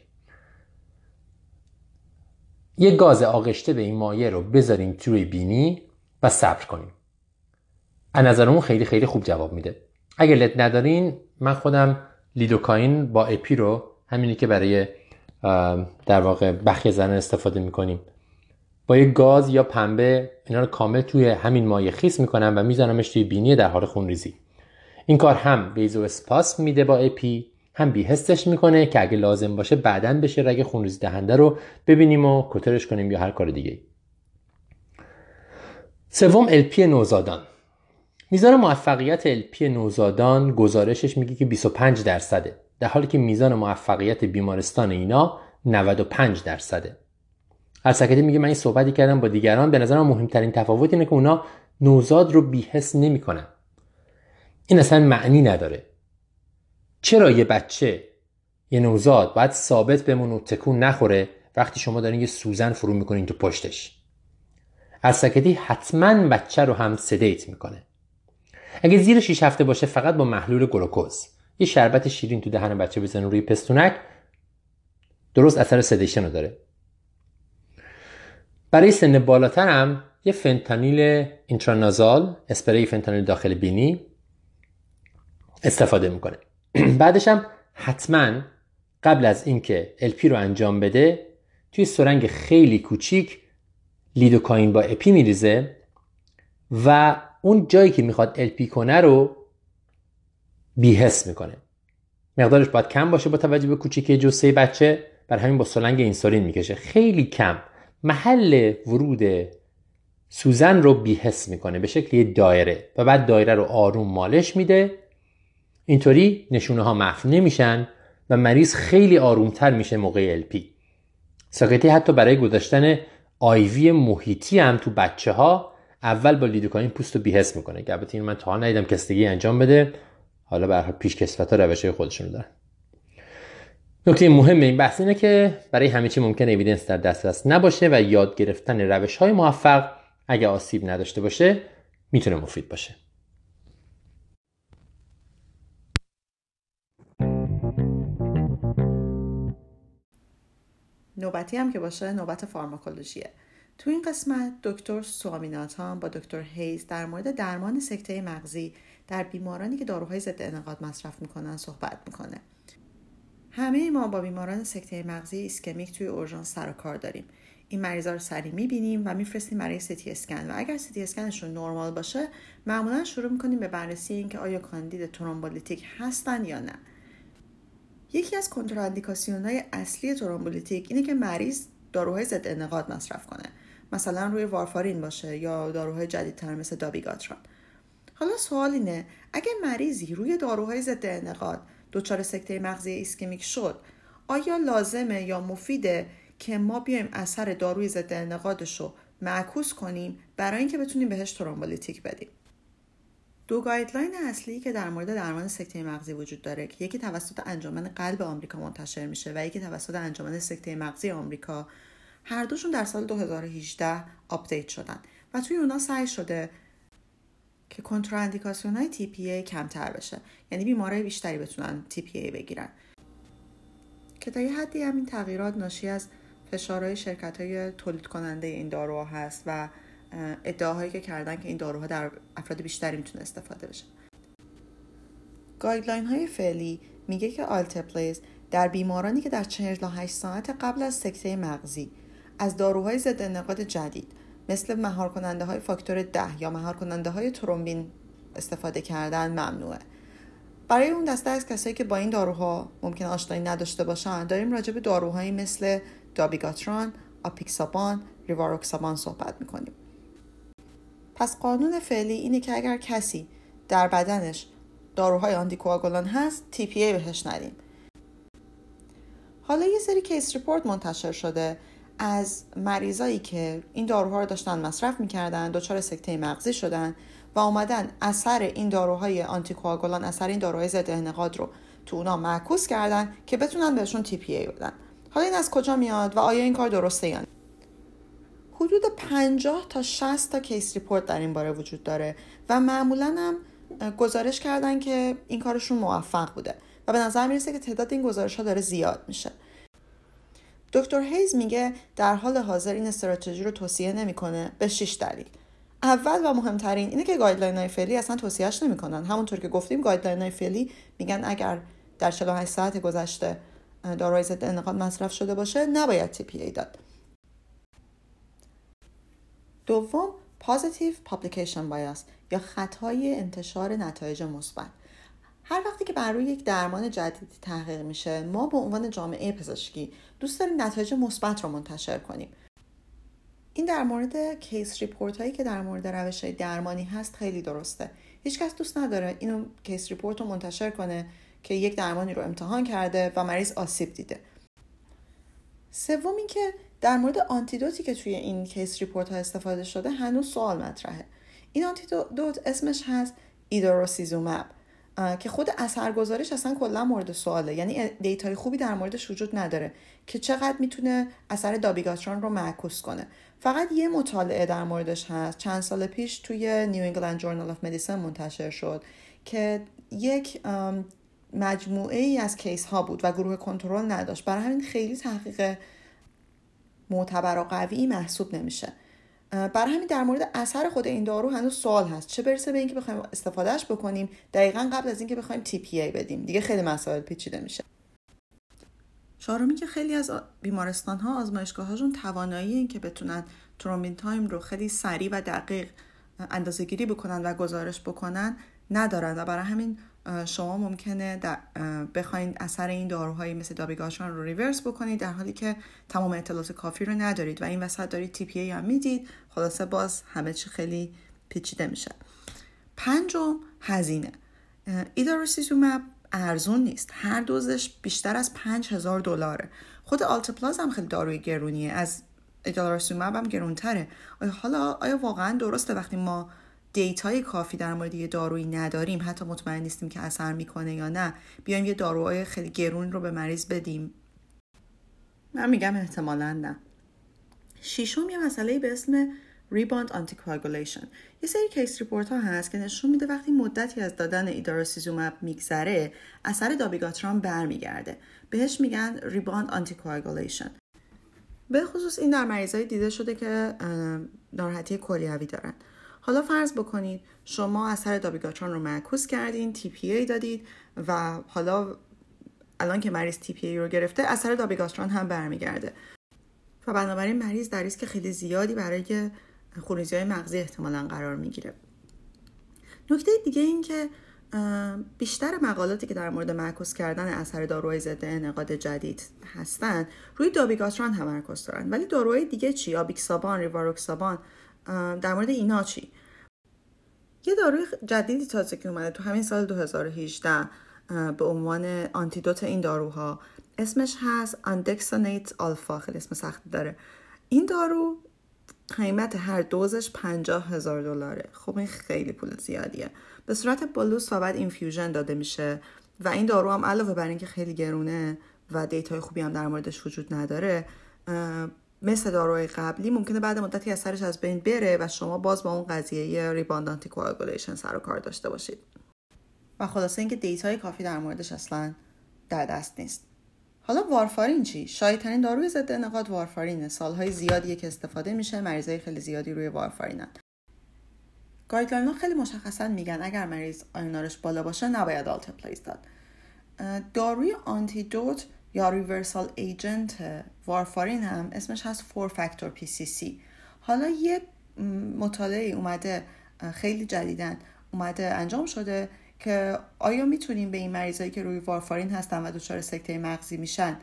یک گاز آغشته به این مایع رو بذاریم توی بینی و صبر کنیم. از نظر اون خیلی خیلی خوب جواب میده. اگر لد ندارین من خودم لیدوکاین با اپی رو همینی که برای در واقع بخی زن استفاده می‌کنیم. با یک گاز یا پنبه اینا رو کامل توی همین مایع خیس می‌کنم و میزنمش توی بینی در حال خونریزی. این کار هم بیزو اسپاس میده با اپی هم بیهستش می‌کنه که اگه لازم باشه بعدا بشه رگ خونریزی دهنده رو ببینیم و کترش کنیم یا هر کار دیگه سوم الپی نوزادان. میزان موفقیت الپی نوزادان گزارشش میگه که 25 درصده در حالی که میزان موفقیت بیمارستان اینا 95 درصده. سکتی میگه من این صحبتی کردم با دیگران. به نظرم مهمترین تفاوت اینه که اونا نوزاد رو بیهس نمی‌کنن. این اصلا معنی نداره. چرا یه بچه یه نوزاد باید ثابت بمونه و تکون نخوره وقتی شما دارین یه سوزن فرو می‌کنین تو پشتش؟ سکتی حتما بچه رو هم sedate می‌کنه. اگه زیر 6 هفته باشه فقط با محلول گلوکوز. یه شربت شیرین تو دهن بچه بزنه روی پستونک درست اثر sedation رو داره. برای سن بالاتر هم یه فنتانیل intranasal اسپری فنتانیل داخل بینی استفاده می‌کنه. بعدش هم حتما قبل از اینکه الپی رو انجام بده توی سرنگ خیلی کوچیک لیدوکاین با اپی میریزه و اون جایی که می‌خواد الپی کنه رو بیهس می‌کنه. مقدارش باید کم باشه با توجه به کوچیکی جسه بچه بر همین با سلنگ اینسولین می‌کشه. خیلی کم. محل ورود سوزن رو بیهس می‌کنه به شکل دایره و بعد دایره رو آروم مالش میده. اینطوری نشونه ها محو نمیشن و مریض خیلی آرومتر میشه موقع LP ساکتی حتی برای گذاشتن آیوی محیطی هم تو بچه ها اول با لیدوکاین پوست رو بیهس می‌کنه. که البته این من تا ندیدم کستگی انجام بده. حالا به پیش کسفت ها روش خودشون دارن. نکته مهم این بحث اینه که برای همه چی ممکن اویدنس در دسترس نباشه و یاد گرفتن روش های موفق اگه آسیب نداشته باشه می‌تونه مفید باشه. نوبتی هم که باشه نوبت فارماکولوژیه. تو این قسمت دکتر سوامیناتان با دکتر هیز در مورد درمان سکته مغزی در بیمارانی که داروهای ضد انعقاد مصرف می‌کنن صحبت می‌کنه. همه ما با بیماران سکته مغزی ایسکمیک توی اورژانس سر و کار داریم. این مریضا رو سریع می‌بینیم و میفرستیم برای سیتی اسکن. و اگر سیتی اسکنشون نرمال باشه معمولا شروع می‌کنیم به بررسی اینکه آیا کاندید ترومبولیتیک هستن یا نه. یکی از کنتراندیکاسیون های اصلی ترومبولیتیک اینه که مریض داروهای ضد انعقاد مصرف کنه. مثلا روی وارفارین باشه یا داروهای جدیدتر مثل دابیگاتران. حالا سوال اینه اگه مریضی روی داروهای ضد انعقاد دچار سکته مغزی ایسکمیک شد. آیا لازمه یا مفیده که ما بیایم اثر داروی ضد انعقادش رو معکوس کنیم برای اینکه بتونیم بهش ترومبولیتیک بدیم؟ دو guideline اصلی که در مورد درمان سکته مغزی وجود داره که یکی توسط انجمن قلب آمریکا منتشر میشه و یکی توسط انجمن سکته مغزی آمریکا هر دوشون در سال 2018 آپدیت شدن و توی اونا سعی شده که کنتراندیکاسیون های TPA کمتر بشه. یعنی بیمارای بیشتری بتونن TPA بگیرن. که تا یه حدی هم این تغییرات ناشی از فشارهای شرکت های تولید کننده این داروها هست و ادعاهایی که کردن که این داروها در افراد بیشتری می‌تونه استفاده بشه. guideline های فعلی میگه که آلتپلیز در بیمارانی که در 48 ساعت قبل از سکته مغزی از داروهای ضد انعقاد جدید مثل مهار کننده های فاکتور ده یا مهار کننده های ترومبین استفاده کردن ممنوعه. برای اون دسته از کسایی که با این داروها ممکن آشنایی نداشته باشن داریم راجع به داروهایی مثل دابیگاتران، آپیکسابان، ریواروکسابان صحبت می‌کنیم. پس قانون فعلی اینه که اگر کسی در بدنش داروهای آنتیکواگولان هست TPA بهش ندیم. حالا یه سری case report منتشر شده از مریضایی که این داروها رو داشتن مصرف می‌کردن دچار سکته مغزی شدن و اومدن اثر این داروهای آنتیکواگولان اثر این داروهای ضد انعقاد رو تو اونا معکوس کردن که بتونن بهشون TPA بدن. حالا این از کجا میاد و آیا این کار درسته یا حدود 50 تا 60 تا case report در این باره وجود داره و معمولا هم گزارش کردن که این کارشون موفق بوده و به نظر می‌رسه که تعداد این گزارش ها داره زیاد میشه. دکتر هیز میگه در حال حاضر این استراتژی رو توصیه نمی‌کنه به 6 دلیل. اول و مهمترین اینه که guideline های فعلی اصلا توصیهش نمی‌کنن. همونطور که گفتیم guideline های فعلی میگن اگر در 48 ساعت گذشته داروی ضد انعقاد مصرف شده باشه نباید TPA داد. دوم positive publication bias یا خطای انتشار نتایج مثبت. هر وقتی که بر روی یک درمان جدید تحقیق میشه ما به عنوان جامعه پزشکی دوست داریم نتایج مثبت رو منتشر کنیم. این در مورد case report هایی که در مورد روش درمانی هست خیلی درسته. هیچکس دوست نداره اینو case report رو منتشر کنه که یک درمانی رو امتحان کرده و مریض آسیب دیده. سوم اینکه در مورد آنتیدوتی که توی این case report ها استفاده شده هنوز سوال مطرحه. این آنتیدوت اسمش هست ایداروسیزومب که خود اثرگذاریش اصلا کلا مورد سواله. یعنی data ی خوبی در موردش وجود نداره که چقدر می‌تونه اثر دابیگاتران رو معکوس کنه. فقط یه مطالعه در موردش هست. چند سال پیش توی New England Journal of Medicine منتشر شد که یک مجموعه ای از case ها بود و گروه کنترل نداشت. برای همین خیلی تحقیق معتبر و قوی محسوب نمیشه. برای همین در مورد اثر خود این دارو هنوز سوال هست. چه برسه به اینکه بخوایم استفادهش بکنیم؟ دقیقا قبل از اینکه بخوایم TPA بدیم. دیگه خیلی مسائل پیچیده میشه. چهارمی که خیلی از بیمارستان ها آزمایشگاه هاشون توانایی این که بتونن thrombin time رو خیلی سریع و دقیق اندازه گیری بکنن و گزارش بکنن ندارن و برای همین شما ممکنه بخواین اثر این داروهایی مثل دابیگاتران رو reverse بکنید در حالی که تمام اطلاعات کافی رو ندارید و این وسط دارید TPA هم می‌دید خلاصه باز همه چی خیلی پیچیده میشه. پنجم هزینه. ایداروسیزومب ارزون نیست. هر دوزش بیشتر از 5000 دلاره. خود آلتپلاز هم خیلی داروی گرونیه. از ایداروسیزومب هم گرونتره. حالا آیا واقعا درسته وقتی ما data ی کافی در مورد یه دارویی نداریم. حتی مطمئن نیستیم که اثر می‌کنه یا نه. بیایم یه داروهای خیلی گرون رو به مریض بدیم. من میگم احتمالا نه. شیشم یه مسئله به اسم rebound anticoagulation یه سری case report ها هست که نشون میده وقتی مدتی از دادن ایداروسیزومب میگذره اثر دابیگاتران برمیگرده. بهش میگن rebound anticoagulation به خصوص این در مریضایی دیده شده که ناراحتی کلیوی دارن. حالا فرض بکنید شما اثر دابیگاتران رو معکوس کردین TPA دادید و حالا الان که مریض TPA رو گرفته اثر دابیگاتران هم برمیگرده. و بنابراین مریض در ریسک خیلی زیادی برای خونریزی های مغزی احتمالا قرار می‌گیره. نکته دیگه این که بیشتر مقالاتی که در مورد معکوس کردن اثر داروهای ضد انعقاد جدید هستن روی دابیگاتران تمرکز دارن. ولی داروهای دیگه چی؟ آبیکسابان ریواروکسابان در مورد اینا چی؟ یه داروی جدیدی تازه که اومده تو همین سال 2018 به عنوان آنتیدوت این داروها. اسمش هست اندکسانت آلفا. خیلی اسم سختی داره. این دارو قیمت هر دوزش پنجاه هزار دلاره. خب این خیلی پول زیادیه. به صورت bolus و بعد infusion داده میشه و این دارو هم علاوه بر اینکه خیلی گرونه و data ی خوبی هم در موردش وجود نداره مثل داروهای قبلی ممکنه بعد مدتی اثرش از بین بره و شما باز با اون قضیه rebound anticoagulation سر و کار داشته باشید. و خلاصه اینکه data ی کافی در موردش اصلا در دست نیست. حالا وارفارین چی؟ شایع‌ترین داروی ضد انعقاد وارفارینه. سالهای زیادیه که استفاده میشه مریضای خیلی زیادی روی وارفارینن. guideline ها خیلی مشخصا میگن اگر مریض INR ش بالا باشه نباید آلتپلیز داد. داروی آنتیدوت یا reversal agent وارفارین هم اسمش هست 4 factor PCC حالا یه مطالعه اومده خیلی جدیدن اومده انجام شده که آیا می‌تونیم به این مریضایی که روی وارفارین هستن و دچار سکته مغزی میشن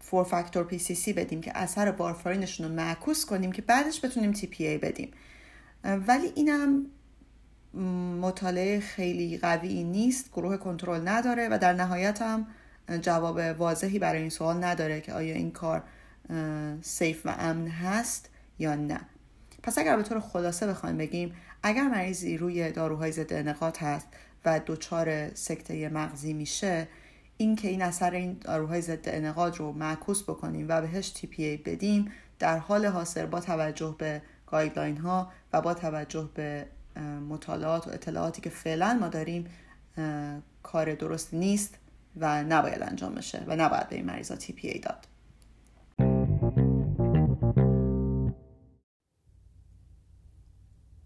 four factor PCC بدیم که اثر وارفارینشون رو معکوس کنیم که بعدش بتونیم TPA بدیم؟ ولی اینم مطالعه خیلی قوی نیست گروه کنترل نداره و در نهایت هم جواب واضحی برای این سوال نداره که آیا این کار safe و امن هست یا نه. پس اگر به طور خلاصه بخوایم بگیم اگر مریضی روی داروهای ضد انعقاد هست و دچار سکته مغزی میشه این که این اثر این داروهای ضد انعقاد رو معکوس بکنیم و بهش tPA بدیم در حال حاضر با توجه به guideline ها و با توجه به مطالعات و اطلاعاتی که فعلا ما داریم کار درست نیست. و نباید انجام بشه و نباید به این مریضا tPA داد.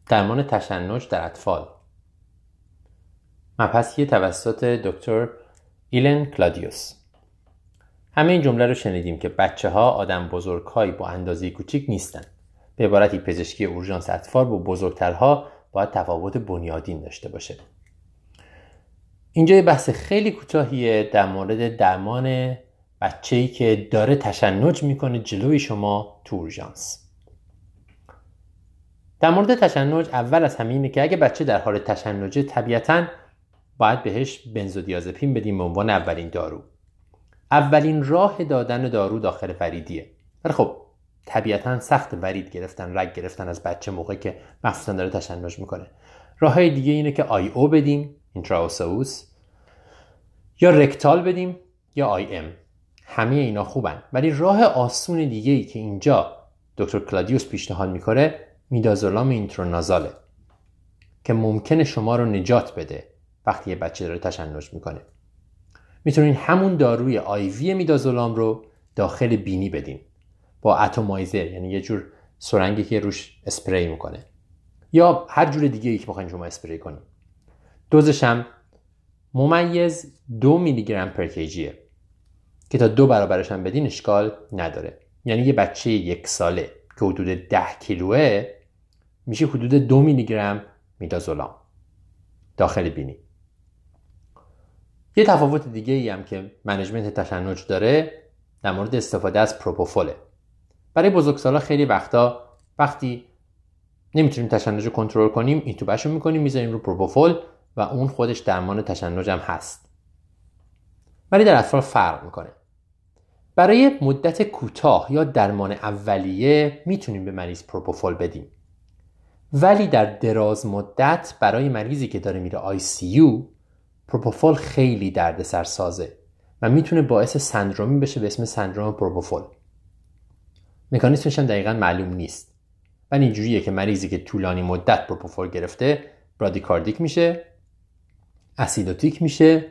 درمان تشنج در اطفال. مبحثی توسط دکتر ایلن کلادیوس. همه این جمله رو شنیدیم که بچه ها آدم بزرگ های با اندازه کوچیک نیستن. به عبارتی پزشکی اورژانس اطفال با بزرگترها باید تفاوت بنیادین داشته باشه. اینجا یه بحث خیلی کوتاهیه در مورد درمان بچه‌ای که داره تشنج می‌کنه جلوی شما تو اورژانس. در مورد تشنج اول از همه اینه که اگه بچه در حال تشنجه طبیعتا باید بهش بنزودیازپین بدیم به عنوان اولین دارو. اولین راه دادن دارو داخل وریدیه. ولی خب طبیعتا سخت ورید گرفتن رگ گرفتن از بچه موقعی که مخصوصا داره تشنج می‌کنه. راه های دیگه اینه که IO بدیم. intraosseous یا rectal بدیم یا IM همه اینا خوبن. ولی راه آسون دیگه ای که اینجا دکتر کلادیوس پیشنهاد می‌کنه میدازولام intranasal ه که ممکنه شما رو نجات بده وقتی یه بچه داره تشنج می‌کنه. می‌تونین همون داروی IV میدازولام رو داخل بینی بدین. با اتمایزر یعنی یه جور سرنگی که روش اسپری می‌کنه. یا هر جور دیگه ای که بخواین شما اسپری کنین. دوزش هم ممیز دو میلی گرم پر کیجیه که تا دو برابرش هم بدین اشکال نداره. یعنی یه بچه یک ساله که حدود ده کیلوه میشه حدود دو میلی گرم میدازولام. داخل بینی. یه تفاوت دیگه ای هم که منجمنت تشنج داره در مورد استفاده از پروپوفوله. برای بزرگسالا خیلی وقتا وقتی نمی‌تونیم تشنج رو کنترل کنیم این رو می‌کنیم می‌ذاریم رو پروپوفول. و اون خودش درمان تشنج هم هست. ولی در اطفال فرق می‌کنه. برای مدت کوتاه یا درمان اولیه می‌تونیم به مریض پروپوفول بدیم. ولی در دراز مدت برای مریضی که داره میره آی سی یو پروپوفول خیلی دردسر سازه و می‌تونه باعث سندرومی بشه به اسم سندروم پروپوفول. مکانیسمش هم دقیقا معلوم نیست. ولی اینجوریه که مریضی که طولانی مدت پروپوفول گرفته bradycardic میشه acidotic میشه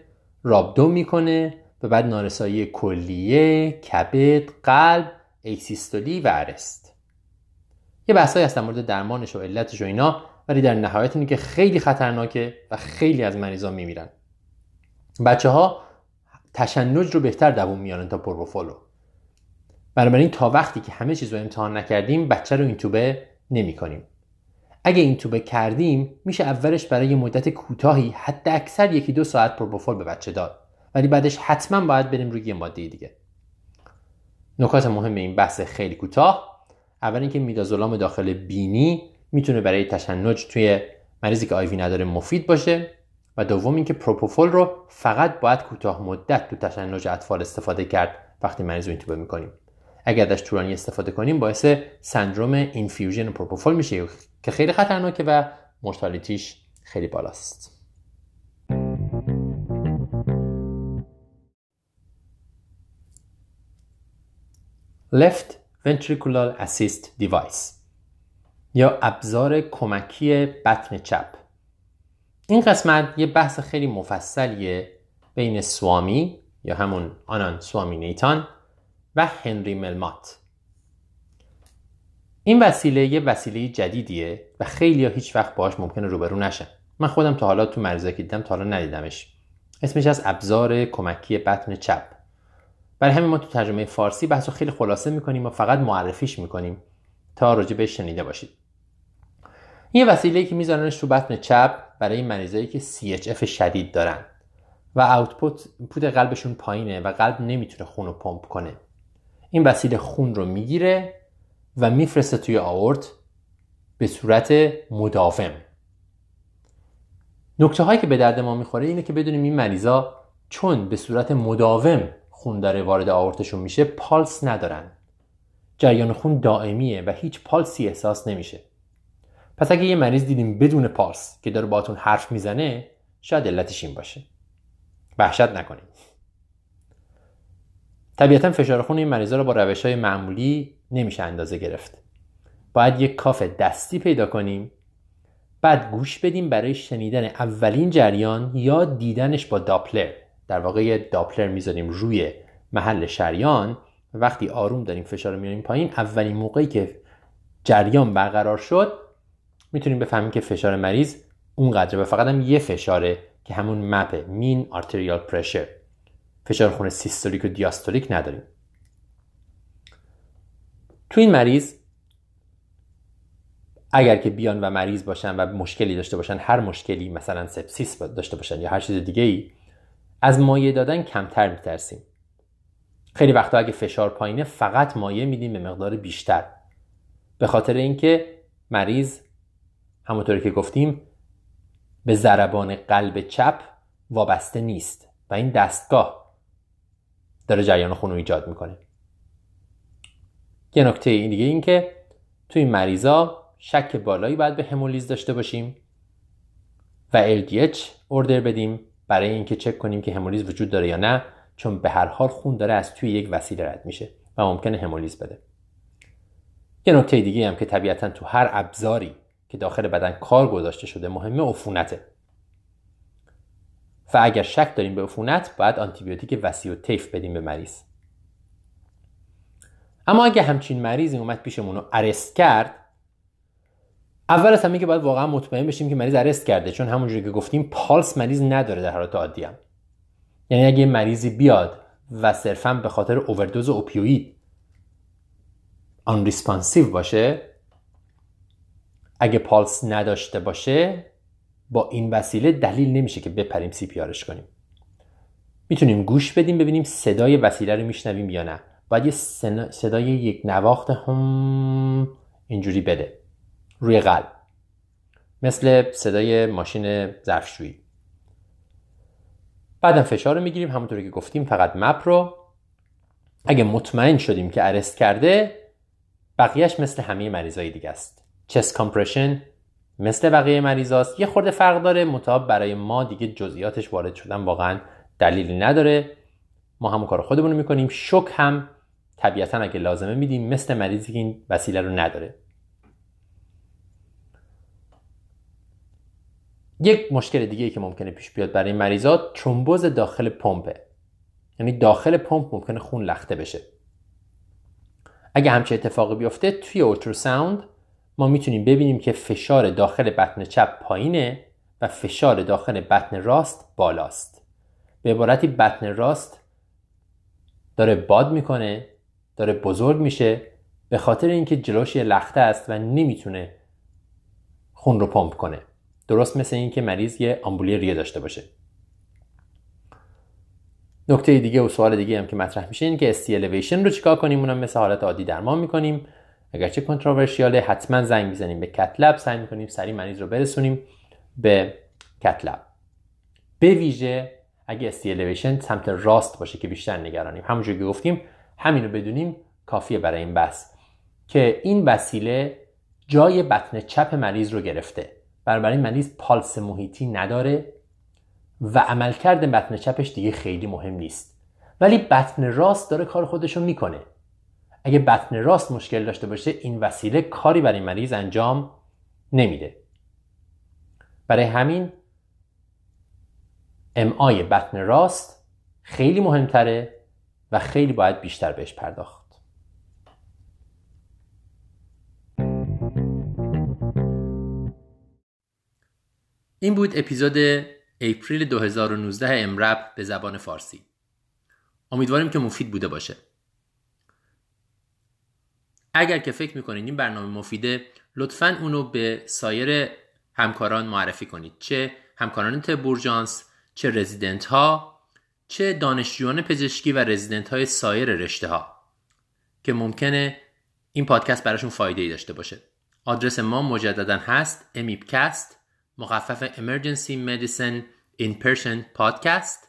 rhabdo م می‌کنه و بعد نارسایی کلیه کبد قلب asystole ی و arrest. یه بحثایی هستن مورد درمانش و علتش و اینا ولی در نهایت اینه که خیلی خطرناکه و خیلی از مریضا میمیرن. بچه ها تشنج رو بهتر دووم میارن تا پروپوفولو بنابراین تا وقتی که همه چیز رو امتحان نکردیم بچه رو اینتوبه نمی کنیم. اگه اینتوبه کردیم میشه اولش برای مدت کوتاهی حد اکثر یکی دو ساعت پروپوفول به بچه داد. ولی بعدش حتما باید بریم روی یه ماده دیگه. نکات مهم این بحث خیلی کوتاه. اول اینکه میدازولام داخل بینی می‌تونه برای تشنج توی مریضی که آیوی نداره مفید باشه. و دوم اینکه پروپوفول رو فقط باید کوتاه مدت تو تشنج اطفال استفاده کرد وقتی مریض رو اینتوبه می‌کنیم. اگر ازش طولانی استفاده کنیم باعث سندروم اینفیوژن پروپوفول میشه که خیلی خطرناکه و مرتالیتیش خیلی بالاست. Left Ventricular Assist Device یا ابزار کمکی بطن چپ. این قسمت یه بحث خیلی مفصلیه بین سوامی یا همون آنان سوامی نیتان و هنری ملمات. این وسیله یه وسیله جدیدیه و خیلی ها هیچ وقت باهاش ممکنه روبرو نشن من خودم تا حالا تو مریضا که دیدم تا حالا ندیدمش. اسمش از ابزار کمکی بطن چپ. برای همین ما تو ترجمه فارسی بحث رو خیلی خلاصه می‌کنیم و فقط معرفیش می‌کنیم. تا راجع بهش شنیده باشید. این وسیله که میذارنش تو بطن چپ برای مریضایی که CHF شدید دارن. و اوتپوت پود قلبشون پایینه و قلب نمی‌تونه خون رو پمپ کنه. این وسیله خون رو می‌گیره و میفرسته توی آورت به صورت مداوم. نکته هایی که به درد ما می‌خوره اینه که بدونیم این مریضا چون به صورت مداوم خون داره وارد آورتشون میشه پالس ندارن. جریان خون دائمیه و هیچ پالسی احساس نمیشه. پس اگه یه مریض دیدیم بدون پالس که داره باتون حرف می‌زنه شاید علتش این باشه. وحشت نکنیم. طبیعتا فشار خون این مریضا رو با روش های معمولی نمیشه اندازه گرفت. باید یک کاف دستی پیدا کنیم بعد گوش بدیم برای شنیدن اولین جریان یا دیدنش با داپلر. در واقع داپلر می‌ذاریم روی محل شریان. وقتی آروم داریم فشار رو میاریم پایین اولین موقعی که جریان برقرار شد می‌تونیم بفهمیم که فشار مریض اونقدره. و فقط هم یه فشاره که همون MAP mean arterial pressure فشار خون سیستولیک و دیاستولیک نداریم. تو این مریض اگر که بیان و مریض باشن و مشکلی داشته باشن هر مشکلی مثلا sepsis داشته باشن یا هر چیز دیگه ای از مایه دادن کمتر میترسیم. خیلی وقتا اگه فشار پایینه فقط مایه میدیم به مقدار بیشتر. به خاطر اینکه مریض همونطوری که گفتیم به ضربان قلب چپ وابسته نیست و این دستگاه. داره جریان خون رو ایجاد می‌کنه. یه نکته این دیگه این که توی مریضا شک بالایی باید به همولیز داشته باشیم و LDH اوردر بدیم برای اینکه چک کنیم که همولیز وجود داره یا نه چون به هر حال خون داره از توی یک وسیله رد میشه و ممکنه همولیز بده. یه نکته دیگه هم که طبیعتا تو هر ابزاری که داخل بدن کار گذاشته شده مهمه عفونته. و اگر شک داریم به عفونت باید آنتیبیوتیک وسیع و تیف بدیم به مریض اما اگه همچین مریضی اومد پیشمون رو ارست کرد اول از همه که باید واقعا مطمئن بشیم که مریض arrest کرده چون همونجوری که گفتیم پالس مریض نداره در حالت عادی هم. یعنی اگه مریضی بیاد و صرفا به خاطر overdose opioid unresponsive باشه اگه پالس نداشته باشه با این وسیله دلیل نمیشه که بپریم CPR ش کنیم. می‌تونیم گوش بدیم ببینیم صدای وسیله رو میشنویم یا نه. باید یه صدای یک نواخت هم اینجوری بده. روی قلب. مثل صدای ماشین ظرفشویی. بعدم فشار رو می‌گیریم. همونطوری که گفتیم فقط مپ رو. اگه مطمئن شدیم که ارست کرده بقیهش مثل همه مریضای دیگه است. چست کامپرشن مثل بقیه مریضاست یه خورده فرق داره. مطابق برای ما دیگه جزئیاتش وارد شدن واقعا دلیلی نداره. ما همون کار خودمون می‌کنیم. شک هم طبیعتا اگه لازمه میدیم مثل مریضی که این وسیله رو نداره. یک مشکل دیگه که ممکنه پیش بیاد برای مریضات ترومبوز داخل پمپه. یعنی داخل پمپ ممکنه خون لخته بشه. اگه همچه اتفاقی بیفته توی اولتراساوند ما می‌تونیم ببینیم که فشار داخل بطن چپ پایینه و فشار داخل بطن راست بالاست. به عبارتی بطن راست داره باد می‌کنه داره بزرگ میشه به خاطر اینکه جلوش یه لخته است و نمی‌تونه خون رو پمپ کنه. درست مثل اینکه مریض یه آمبولی ریه داشته باشه. نکته دیگه و سوال دیگه هم که مطرح میشه این که استی الیویشن رو چیکار کنیم؟ اونم مثل حالت عادی درمان می‌کنیم. اگرچه کنتروورشیاله حتما زنگ می‌زنیم به کتلب سعی می‌کنیم سری مریض رو برسونیم به کتلب به ویژه اگه استی الیویشن سمت راست باشه که بیشتر نگرانیم. همونجور که گفتیم همین رو بدونیم کافیه برای این بحث که این وسیله جای بطن چپ مریض رو گرفته. بنابراین مریض پالس محیطی نداره و عملکرد بطن چپش دیگه خیلی مهم نیست. ولی بطن راست داره کار خودش رو می‌کنه. اگه بطن راست مشکل داشته باشه این وسیله کاری برای مریض انجام نمیده. برای همین آی بطن راست خیلی مهمتره و خیلی باید بیشتر بهش پرداخت. این بود اپیزود اپریل 2019 امرب به زبان فارسی. امیدواریم که مفید بوده باشه. اگر که فکر می‌کنید این برنامه مفیده لطفا اونو به سایر همکاران معرفی کنید. چه همکاران تبورجانس چه رزیدنت ها چه دانشجویان پزشکی و رزیدنت های سایر رشته ها که ممکنه این پادکست براشون فایده ای داشته باشه. آدرس ما مجددا هست امیپکست مخفف Emergency Medicine in Person Podcast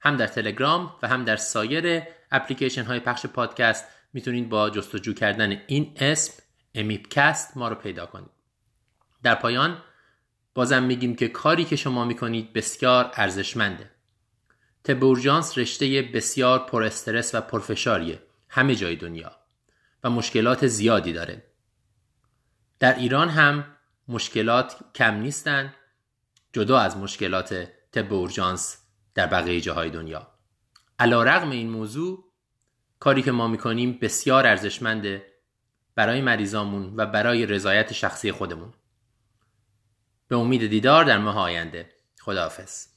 هم در تلگرام و هم در سایر اپلیکیشن های پخش پادکست می‌تونید با جستجو کردن این اسم امیپکست ما رو پیدا کنید. در پایان بازم میگیم که کاری که شما می‌کنید بسیار ارزشمنده. تبورجانس رشته بسیار پر استرس و پرفشاریه همه جای دنیا. و مشکلات زیادی داره. در ایران هم مشکلات کم نیستن. جدا از مشکلات طب اورژانس در بقیه جاهای دنیا. علا رغم این موضوع کاری که ما می‌کنیم بسیار ارزشمنده برای مریضامون و برای رضایت شخصی خودمون. به امید دیدار در ماه آینده. خداحافظ.